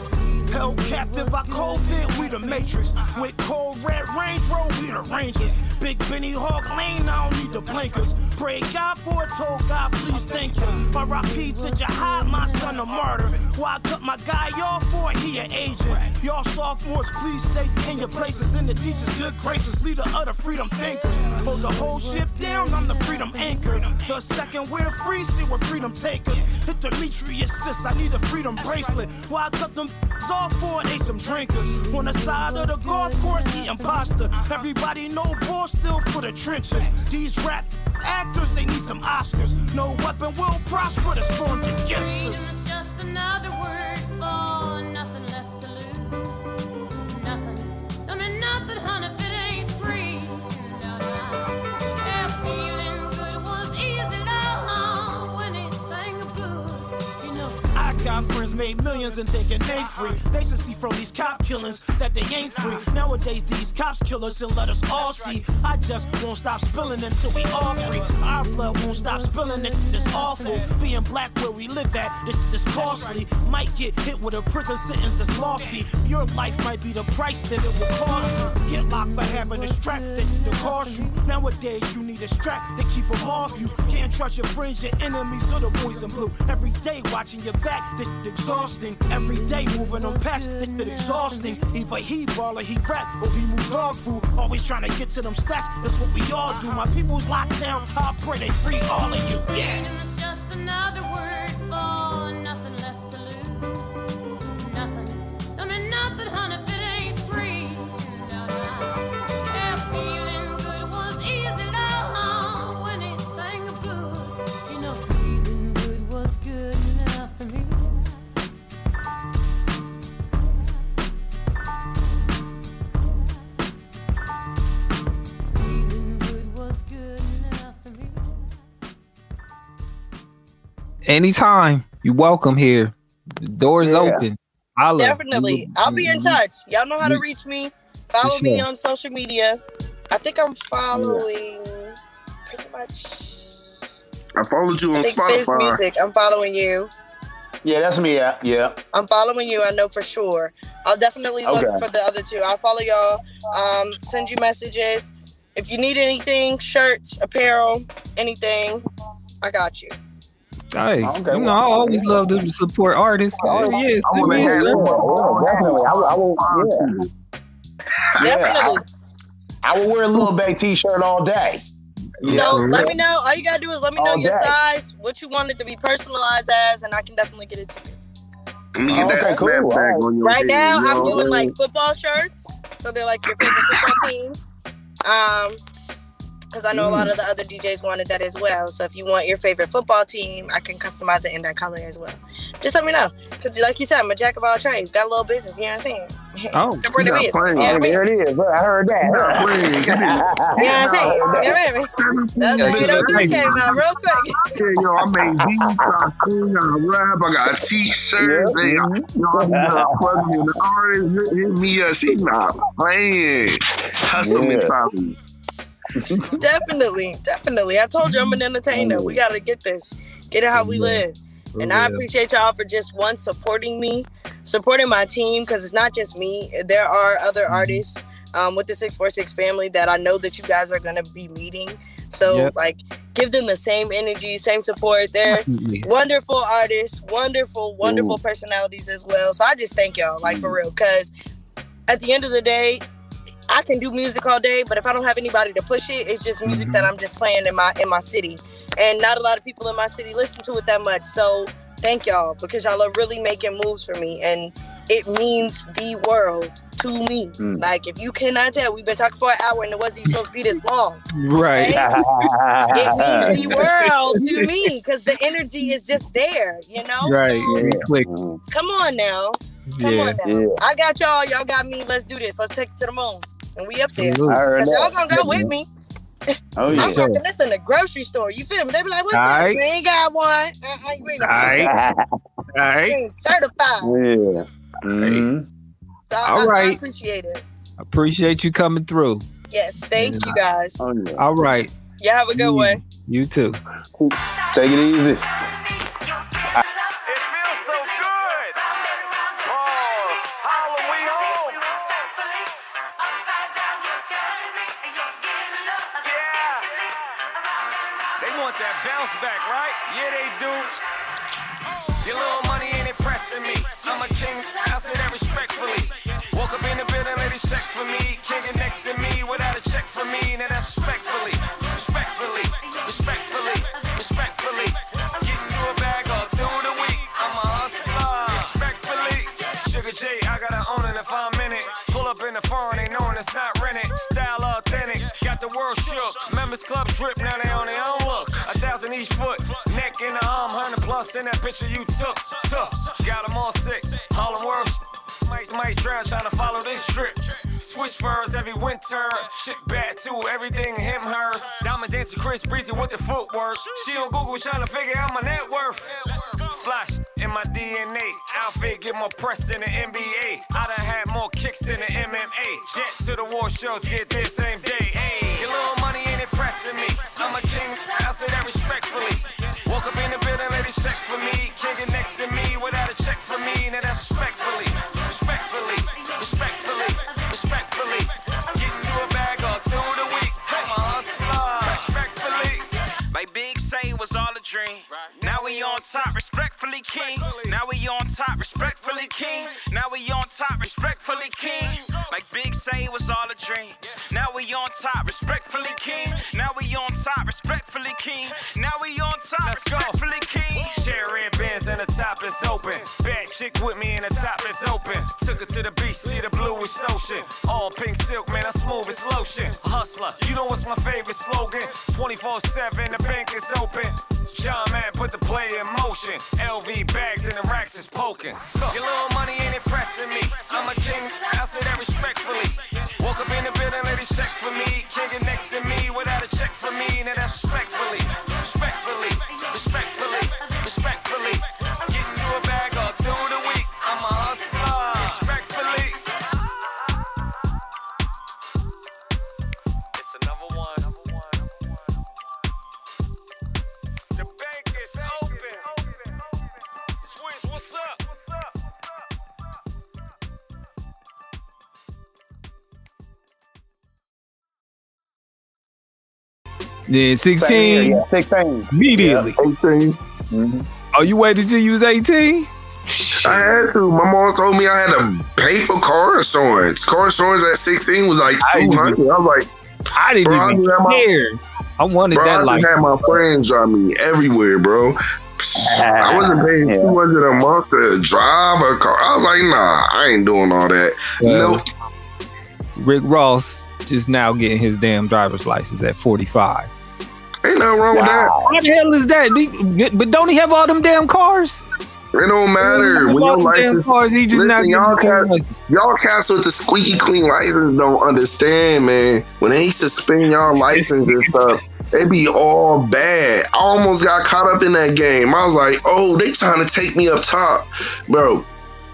Held captive by COVID, we the Matrix. With cold red Range Rover, we the Rangers. Big Benny Hawk Lane, I don't need the blinkers. Pray God for it, God, please thank you. My R.I.P. to Jihad, my son a martyr. Why cut my guy off for he an agent. Y'all sophomores, please stay in your places. In the teachers, good graces, leader of the freedom thinkers. Hold the whole ship down, I'm the freedom anchor. The second we're free, see we're freedom takers. Hit Demetrius, sis, I need a freedom bracelet. Why cut them off for they some drinkers. On the side of the golf course, eating pasta. Everybody know ball still for the trenches. These rap actors, they need some Oscars. No weapon will prosper that's formed against us. just another word Got friends made millions and thinking they free. They should see from these cop killings that they ain't free. Nowadays these cops kill us and let us all see. I just won't stop spilling until we all free. Our blood won't stop spilling. It. It is awful. Being black where we live at, this is costly. Might get hit with a prison sentence that's lofty. Your life might be the price that it will cost you. Get locked for having a strap that will cost you. Nowadays you need a strap to keep them off you. Can't trust your friends, your enemies, or the boys in blue. Every day watching your back, exhausting. Every day moving on packs, this shit exhausting. Either he ball or he rap, or he move dog food. Always trying to get to them stats, that's what we all do. My people's locked down, I pray they free all of you. Yeah. Anytime you welcome here. The door is Yeah. open. Holla. Definitely. You- I'll be in touch. Y'all know how to reach me. Follow me on social media. I think I'm following pretty much I followed you I on think Fizz Spotify. Music. I'm following you. Yeah, that's me. Yeah, yeah. I'm following you. I know for sure. I'll definitely look Okay. for the other two. I'll follow y'all. Um, send you messages. If you need anything, shirts, apparel, anything, I got you. Hey, Okay, you know, well, I always love to support artists. Oh, Yeah, yes, I let wanna me have in, one. sir. Yeah, definitely. I will, I will, yeah. Yeah, Definitely. I will wear a little Bay t-shirt all day. Yeah, so let real. me know. All you gotta do is let me know All your day. size, what you want it to be personalized as, and I can definitely get it to you. Let me get Okay, that cool. snapback Alright. on your Right now, you I'm doing like football shirts, so they're like your favorite football team. Um, because I know a lot of the other DJs wanted that as well. So if you want your favorite football team, I can customize it in that color as well. Just let me know, because like you said, I'm a jack of all trades. Got a little business. You know what I'm saying? Oh, Support the not business. playing. You know what I mean? There it is. I heard Not that. playing. You know what I'm saying? You know what I mean? That's Yeah, how you know came out real quick. Yeah, yo, I made beats, I sing, I rap, I got t-shirts, Yeah. and I, yo, I'm plugging in the artist, hit, hit me up, she not playing. Hustle Yeah. mentality. Definitely, definitely. I told you I'm an entertainer. We gotta get this, get it how we Yeah. live. for And I appreciate y'all for just one supporting me, supporting my team because it's not just me. There are other artists um, with the six four six family that I know that you guys are gonna be meeting. So Yep. like, give them the same energy, same support. They're wonderful artists, wonderful, wonderful personalities as well. So I just thank y'all, like for real, because at the end of the day, I can do music all day, but if I don't have anybody to push it, it's just music that I'm just playing in my in my city, and not a lot of people in my city listen to it that much. So thank y'all because y'all are really making moves for me, and it means the world to me. Mm. Like if you cannot tell, we've been talking for an hour and it wasn't even supposed to be this long Right. it means the world to me because the energy is just there, you know? Right. So, Yeah. Click. come on now. Come Yeah. on now. Yeah. I got y'all. Y'all got me. Let's do this. Let's take it to the moon. And we up there. Salute. I heard Because y'all gonna go with me. Oh yeah. I'm yeah. Sure. working this in the grocery store. You feel me? They be like, what's that? Aight. You ain't got one. Uh-uh, you ain't, All right. All you right. ain't certified. yeah. Mhm. So All I- I appreciate it. Appreciate you coming through. Yes. Thank you guys. Oh yeah. All right. Y'all have a good Mm. one. You too. Take it easy. Want that bounce back, right? Yeah, they do. Your little money ain't impressing me. I'm a king, I say that respectfully. Woke up in the building, ladies check for me. King next to me without a check for me. Now that's respectfully, respectfully, respectfully, respectfully. Get to a bag all through the week. I'm a hustler, respectfully. Sugar J, I gotta own it if I'm in it. Pull up in the foreign, they knowing it's not rented. Style world shook. Members Club drip, now they on their own look. A thousand each foot, neck in the arm, hundred plus in that picture you took. Took, got them all sick. Harlem World. Might, might drown trying to follow this drip. Switch furs every winter. Chick bad too, everything him, hers. Diamond dancer Chris Breezy with the footwork. She on Google trying to figure out my net worth. Flash in my DNA. Outfit get more press than the NBA. I done had more kicks than the MMA. Jet to the war shows, get there same day. Hey, your little money ain't impressing me. I'm a king, I say that respectfully. Woke up in the building, ladies check for me. King next to me without a check for me. Now that's respectfully, respectfully, respectfully, respectfully. Dream. Now we on top, respectfully king. Now we on top, respectfully king. Now we on top, respectfully king. Like Big say it was all a dream. Now we on top, respectfully king. Now we on top, respectfully king. Now we on top, Let's go. respectfully king. Share red bands and the top is open. Bad chick with me and the top is open. Took her to the beach, see the bluish ocean. All pink silk, man, I'm smooth as lotion. Hustler, you know what's my favorite slogan? 24 7, the bank is open. John man put the play in motion. LV bags and the racks is poking. Your little money ain't impressing me. I'm a king, I say that respectfully. Woke up in the building, ladies check for me. King next to me without a check for me. Now that's respectfully, Then Same 16 here, yeah, 16. immediately. 18. Mhm. Oh, you waited till you was 18? I had to. My mom told me I had to pay for car insurance. Car insurance at 16 was like 200. I was like, I didn't Bro, I even just had my- care. I wanted bro, I that just like had my friends drive me everywhere, bro. I wasn't paying Yeah. 200 a month to drive a car. I was like, nah, I ain't doing all that. Well, nope. Rick Ross just now getting his damn driver's license at 45. Ain't nothing wrong with that. What the hell is that? But don't he have all them damn cars? It don't matter. When All your them damn license, cars, he just listen, not y'all getting got- the license. y'all cats with the squeaky clean license don't understand, man. When they suspend y'all license and stuff, they be all bad. I almost got caught up in that game. I was like, oh, they trying to take me up top, bro.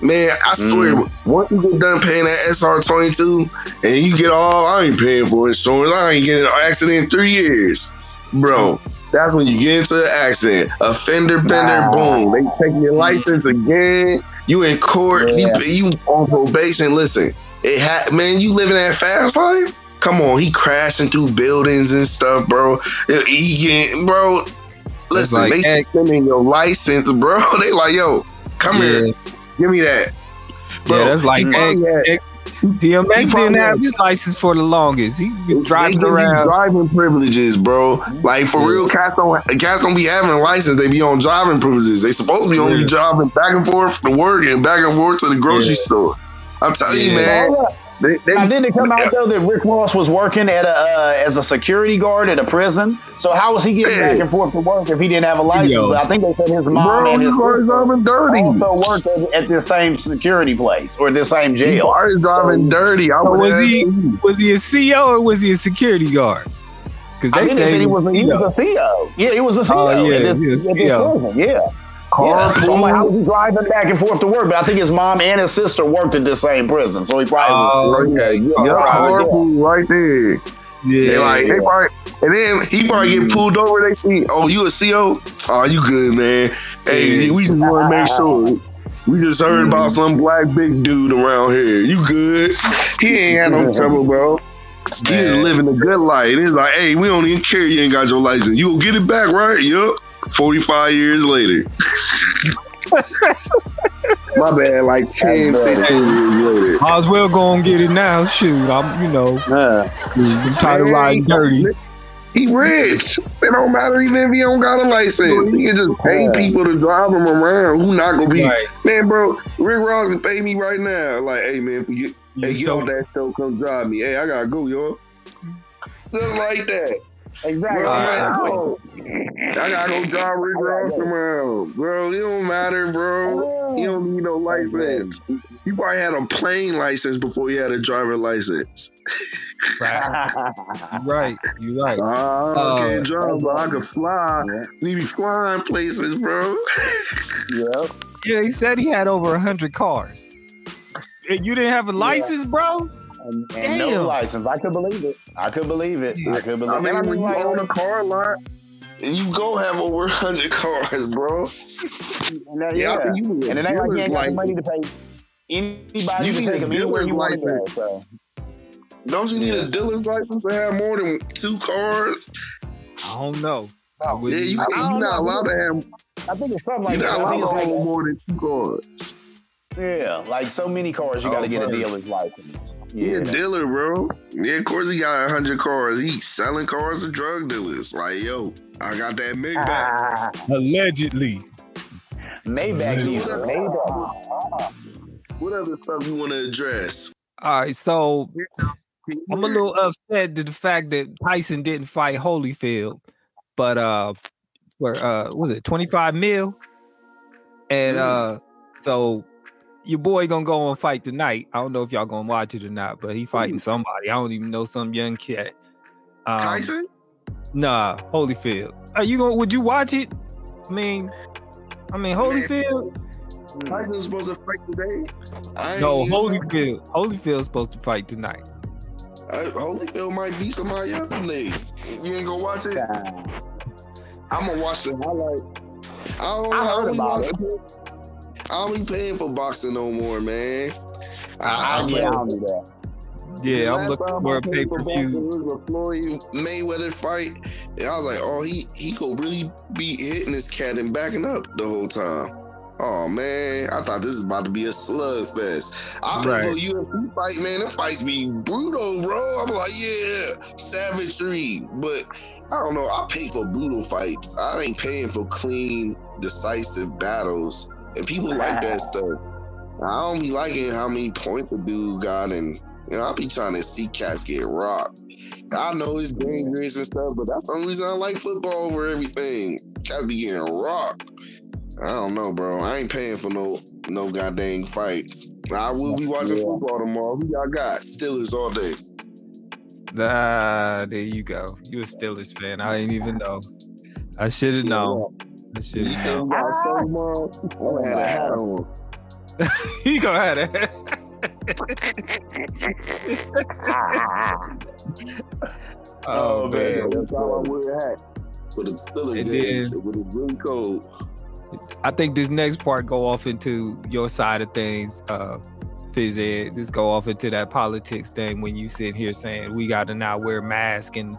Man, I swear, mm. once you get done paying that SR twenty two, and you get all, I ain't paying for insurance. I ain't getting an accident in three years, bro. That's when you get into an accident, a fender bender, Nah. boom. They take your license again. You in court. Yeah. You you on probation. Listen, it had man. You living that fast life. Come on, he crashing through buildings and stuff, bro. He getting, bro. Listen, like, they eh. hey. suspending your license, bro. They like, yo, come here, give me that, bro. yeah, that's like eh, had- X, eh, DMX He didn't have his license for the longest. He been driving give around. driving privileges, bro. Like for Yeah. real, cats don't cats don't be having a license. They be on driving privileges. They supposed to be only Yeah. driving back and forth to work and back and forth to the grocery Yeah. store. I'm telling you, Yeah. man. Hold. They, they, Now, didn't it come out though that Rick Ross was working at a uh, as a security guard at a prison? So how was he getting Yeah. back and forth to work if he didn't have a license? Yo. But I think they said his mom bro, and his already driving dirty. also worked at, at the same security place or the same You jail. already driving dirty. I So was he was he a CEO or was he a security guard? Because they think they say said he was, a, he was a CO. Yeah, he was a CEO. Oh, yeah, this, he was at prison. Yeah. So I'm like, how was he driving back and forth to work? But I think his mom and his sister worked at the same prison, so he probably Oh, was. okay. Yeah, Yeah, probably, yeah. carpool right there. Yeah, They like they probably, and then he probably get pulled over. They see, oh, you a CO? Oh, you good, man? Hey, Yeah. we just want to make sure. We just heard about some black big dude around here. You good? He ain't had no trouble, bro. He is living a good life. It's like, hey, we don't even care you ain't got your license. You will get it back, right? Yup. 45 years later. My bad, like 10, That's 15 years later. Might as well go and get it now. Shoot, I'm you know Yeah. I'm tired of Man, riding dirty. He rich. It don't matter even if he don't got a license. He can just pay Yeah. people to drive him around. Who not gonna be? Right. Man, bro, Rick Ross can pay me right now. Like, hey man, if you get, hey, get So- off that show, come drive me. Hey, I gotta go, yo. Just like that. Exactly. Bro, Uh, I got no go drive Rick Ross around. Bro, it don't matter, bro. He don't need no license. He probably had a plane license before he had a driver license. Right, you're right. Ah, I Uh, can't drive, but I can fly. Yeah. He be flying places, bro. yeah. Yeah, he said he had over a hundred cars. And you didn't have a license, bro? And, and no license. I could believe it. I could believe it. I could believe I it. mean, And when you like, own a car lot, and you go have over 100 cars, bro. and that- Yeah, yeah. I think you And a it ain't like you dealer's ain't got the money to pay anybody You to need take a them anywhere dealer's you want to go. license. So. Don't you need a dealer's license to have more than two cars? I don't know. I Yeah, wouldn't- you I you're don't know. allowed to have. I think it's something like You're that. not allowed to like more than two cars. yeah, like so many cars, you got to Oh, get a dealer's license. He a Yeah. dealer, bro. Yeah, of course he got 100 cars. He's selling cars to drug dealers. Like, yo, I got that Maybach. Ah, allegedly. Maybach dealer. Maybach. What other stuff you want to address? All right, so I'm a little upset to the fact that Tyson didn't fight Holyfield, but uh, for uh, what was it 25 mil? And uh, so your boy gonna go and fight tonight. I don't know if y'all gonna watch it or not, but he fighting somebody. I don't even know some young cat. Um, Tyson? Nah, Holyfield. Are you gonna? Would you watch it? I mean, I mean Holyfield. Tyson's supposed to fight today? I No, even- Holyfield. Holyfield's supposed to fight tonight. I, Holyfield might be somebody up today. You ain't gonna watch it? I'm gonna watch the highlight. I don't, I I heard about be it. watching- I don't be paying for boxing no more, man. I, I, yeah, I don't do that. Yeah, I'm looking for a paid pay per view. was a Floyd Mayweather fight, and I was like, oh, he he could really be hitting this cat and backing up the whole time. Oh man, I thought this is about to be a slugfest. I pay for a UFC fight, man. Them fights be brutal, bro. I'm like, yeah, savagery. But I don't know. I pay for brutal fights. I ain't paying for clean, decisive battles. And people like that stuff. I don't be liking how many points a dude got, and you know, I be trying to see cats get rocked. I know it's dangerous and stuff, but that's the only reason I like football over everything. Cats be getting rocked. I don't know, bro. I ain't paying for no no goddamn fights. I will be watching Yeah. football tomorrow. Who y'all got? Steelers all day. Ah, there you go. You a Steelers fan. I didn't even know. I should have known. I should You have still known. got a show tomorrow? I'm gonna have a hat on. you gonna have it. oh, Oh, man. man. That's how I wear a hat. For the Steelers And games, then- when it's really cold. I think this next part go off into your side of things, uh, phys ed. This go off into that politics thing when you sit here saying we got to now wear masks in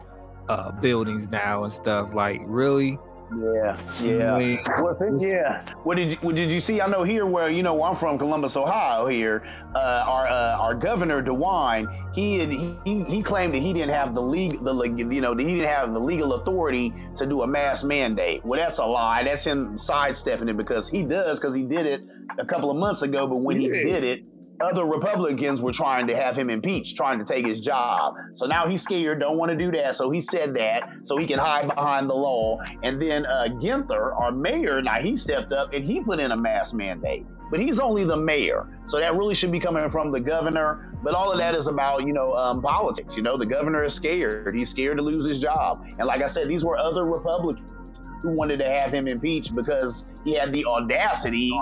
uh, buildings now and stuff. Like, really? Yeah, yeah. Well, th- yeah. What did you what did you see? I know here where you know I'm from, Columbus, Ohio. Here, uh, our uh, our governor DeWine, he, had, he he claimed that he didn't have the legal the you know that he didn't have the legal authority to do a mass mandate. Well, that's a lie. That's him sidestepping it because he does because he did it a couple of months ago. But when he did it, other Republicans were trying to have him impeached, trying to take his job. So now he's scared, don't want to do that. So he said that so he can hide behind the law. And then uh, Ginther, our mayor, now he stepped up and he put in a mask mandate. But he's only the mayor. So that really should be coming from the governor. But all of that is about, you know, um, politics. You know, the governor is scared. He's scared to lose his job. And like I said, these were other Republicans who wanted to have him impeached because he had the audacity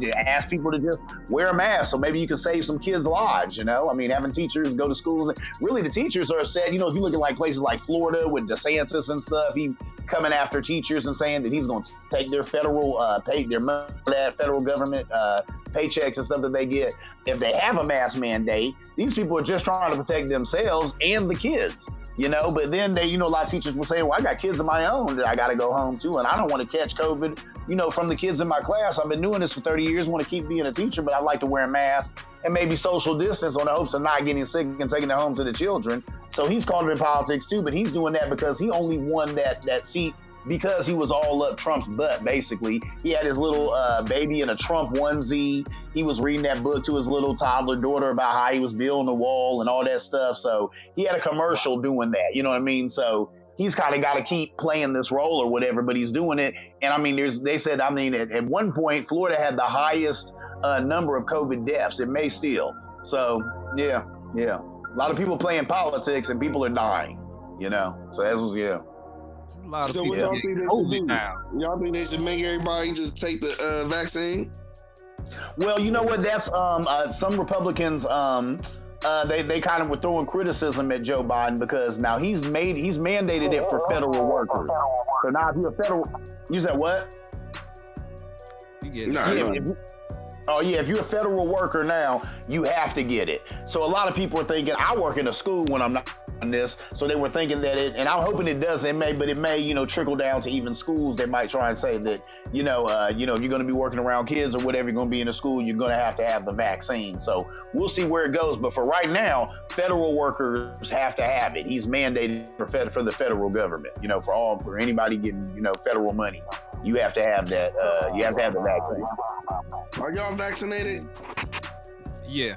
to ask people to just wear a mask so maybe you can save some kids' lives, you know? I mean, having teachers go to schools. Really, the teachers are upset. You know, if you look at like places like Florida with DeSantis and stuff, he coming after teachers and saying that he's going to take their federal uh, pay, their money, that federal government uh, paychecks and stuff that they get. If they have a mask mandate, these people are just trying to protect themselves and the kids you know. But then they, you know, a lot of teachers will say, "Well, I got kids of my own that I got to go home to, and I don't want to catch COVID, you know, from the kids in my class. I've been doing this for 30 years, want to keep being a teacher, but I like to wear a mask and maybe social distance on the hopes of not getting sick and taking it home to the children." So he's caught up in politics too, but he's doing that because he only won that that seat because he was all up Trump's butt, basically. He had his little uh, baby in a Trump onesie. He was reading that book to his little toddler daughter about how he was building a wall and all that stuff. So he had a commercial doing that. You know what I mean? So he's kind of got to keep playing this role or whatever, but he's doing it. And I mean, there's they said, I mean, at, at one point, Florida had the highest uh, number of COVID deaths. It may still. So yeah, yeah. A lot of people playing politics and people are dying. You know, so that's was yeah. a lot of So people what y'all think they should do? now. Y'all think they should make everybody just take the uh, vaccine? Well, you know what? That's um, uh, some Republicans. Um, uh, they they kind of were throwing criticism at Joe Biden because now he's made he's mandated it for federal workers. So now if you're a federal, you said what? You get Nah, Yeah, you- oh yeah, if you're a federal worker now, you have to get it. So a lot of people are thinking, I work in a school when I'm not on this, so they were thinking that it, and I'm hoping it does. It may, but it may, you know, trickle down to even schools. They might try and say that, you know, uh, you know, if you're going to be working around kids or whatever, you're going to be in a school, you're going to have to have the vaccine. So we'll see where it goes. But for right now, federal workers have to have it. He's mandated for fed, for the federal government. You know, for all for anybody getting, you know, federal money, you have to have that. Uh, you have to have the vaccine. Are y'all vaccinated? yeah,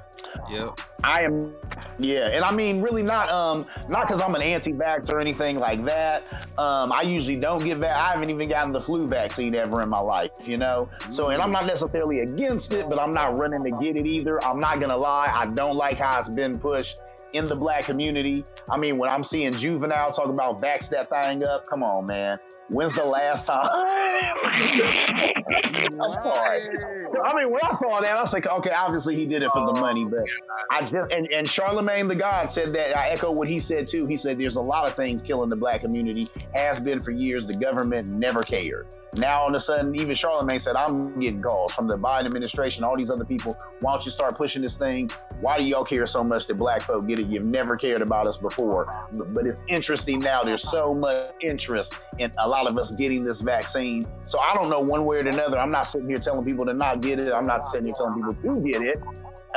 yeah. I am, yeah, and I mean really not um not because I'm an anti-vax or anything like that. Um, I usually don't get that. I haven't even gotten the flu vaccine ever in my life, you know. So, and I'm not necessarily against it, but I'm not running to get it either. I'm not gonna lie, I don't like how it's been pushed in the black community. I mean, when I'm seeing Juvenile talk about vax that thing up, come on, man. When's the last time? I'm sorry. I mean, when I saw that, I was like, okay, obviously he did it for the oh, money, but I just and, and Charlemagne the God said that. I echo what he said too. He said there's a lot of things killing the black community, has been for years. The government never cared. Now, all of a sudden, even Charlemagne said, I'm getting calls from the Biden administration, all these other people. Why don't you start pushing this thing? Why do y'all care so much that black folk get it? You've never cared about us before. But it's interesting now. There's so much interest in a lot of us getting this vaccine. So I don't know one way or another. I'm not sitting here telling people to not get it. I'm not sitting here telling people to get it.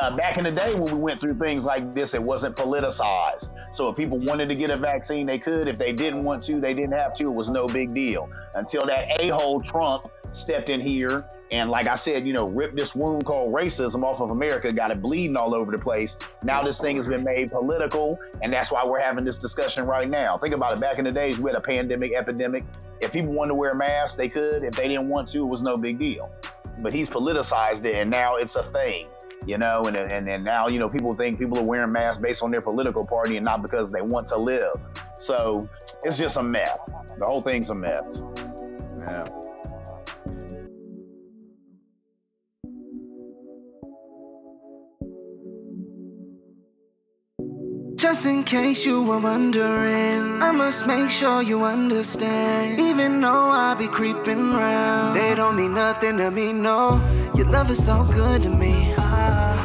Uh, back in the day when we went through things like this, it wasn't politicized. So if people wanted to get a vaccine, they could. If they didn't want to, they didn't have to. It was no big deal until that a hole Trump stepped in here and, like I said, you know, ripped this wound called racism off of America, got it bleeding all over the place. Now this thing has been made political, and that's why we're having this discussion right now. Think about it. Back in the days, we had a pandemic, epidemic. If people wanted to wear masks, they could. If they didn't want to, it was no big deal. But he's politicized it, and now it's a thing you know, and, and now you know people think people are wearing masks based on their political party and not because they want to live. So it's just a mess. The whole thing's a mess. Yeah. Just in case you were wondering, I must make sure you understand. Even though I be creeping round, they don't mean nothing to me, no. Your love is so good to me.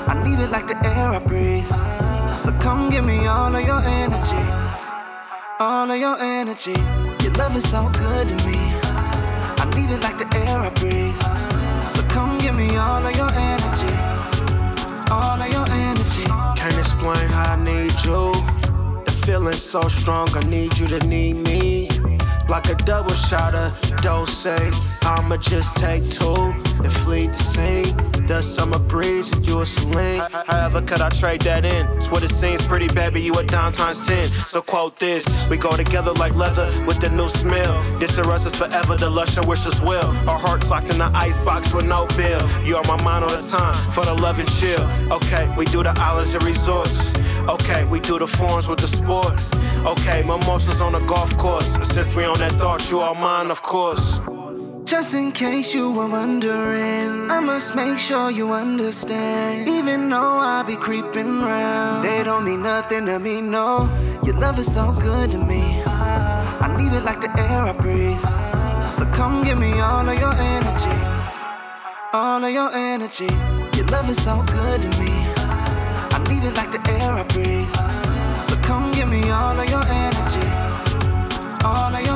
I need it like the air I breathe. So come give me all of your energy. All of your energy. Your love is so good to me. I need it like the air I breathe. So come give me all of your energy. All of your energy. Can't explain how I need you. The feeling's so strong, I need you to need me. Like a double shot of dose, I'ma just take two and flee the scene. The summer breeze and you a sling. However, could I trade that in? It's what it seems pretty, baby. You a times ten. So quote this: We go together like leather with the new smell. This to us is forever. The lush and wish us well. Our hearts locked in the ice box with no bill. You are my mind all the time for the love and chill. Okay, we do the islands and resorts. Okay, we do the forms with the sport. Okay, my emotions on the golf course. Since we on that thought, you are mine, of course. Just in case you were wondering, I must make sure you understand. Even though I be creeping round, they don't mean nothing to me, no. Your love is so good to me. I need it like the air I breathe. So come give me all of your energy. All of your energy. Your love is so good to me. I need it like the air I breathe. So come give me all of your energy. All of your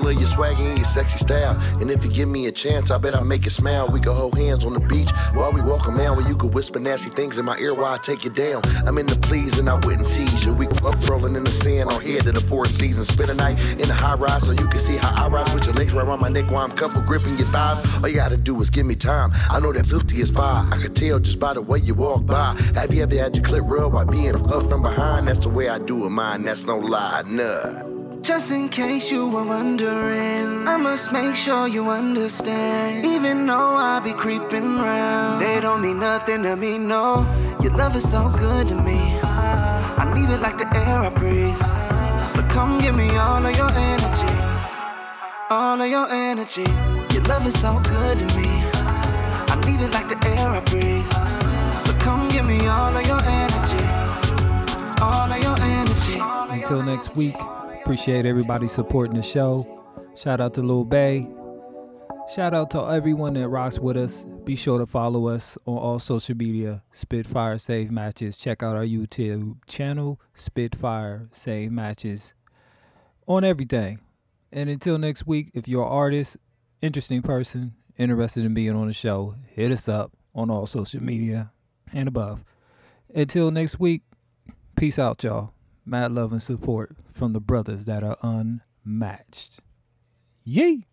love your swagger and your sexy style. And if you give me a chance, I bet I make you smile. We could hold hands on the beach while we walk around where you could whisper nasty things in my ear while I take you down. I'm in the please and I wouldn't tease you. We up rolling in the sand on head to the four seasons. Spend a night in the high rise so you can see how I rise with your legs right around my neck while I'm comfortable gripping your thighs. All you gotta do is give me time. I know that 50 is fire. I could tell just by the way you walk by. Have you ever had your clip rubbed while being up from behind? That's the way I do it, mine. That's no lie, nah. Just in case you were wondering, I must make sure you understand. Even though I be creeping round, they don't mean nothing to me, no. Your love is so good to me. I need it like the air I breathe. So come give me all of your energy. All of your energy. Your love is so good to me. I need it like the air I breathe. So come give me all of your energy. All of your energy. Until next week, appreciate everybody supporting the show. Shout out to Lil Bay. Shout out to everyone that rocks with us. Be sure to follow us on all social media. Spitfire Save Matches. Check out our YouTube channel, Spitfire Save Matches, on everything. And until next week, if you're an artist, interesting person, interested in being on the show, hit us up on all social media and above. Until next week, peace out, y'all. Mad love and support from the brothers that are unmatched. Yee!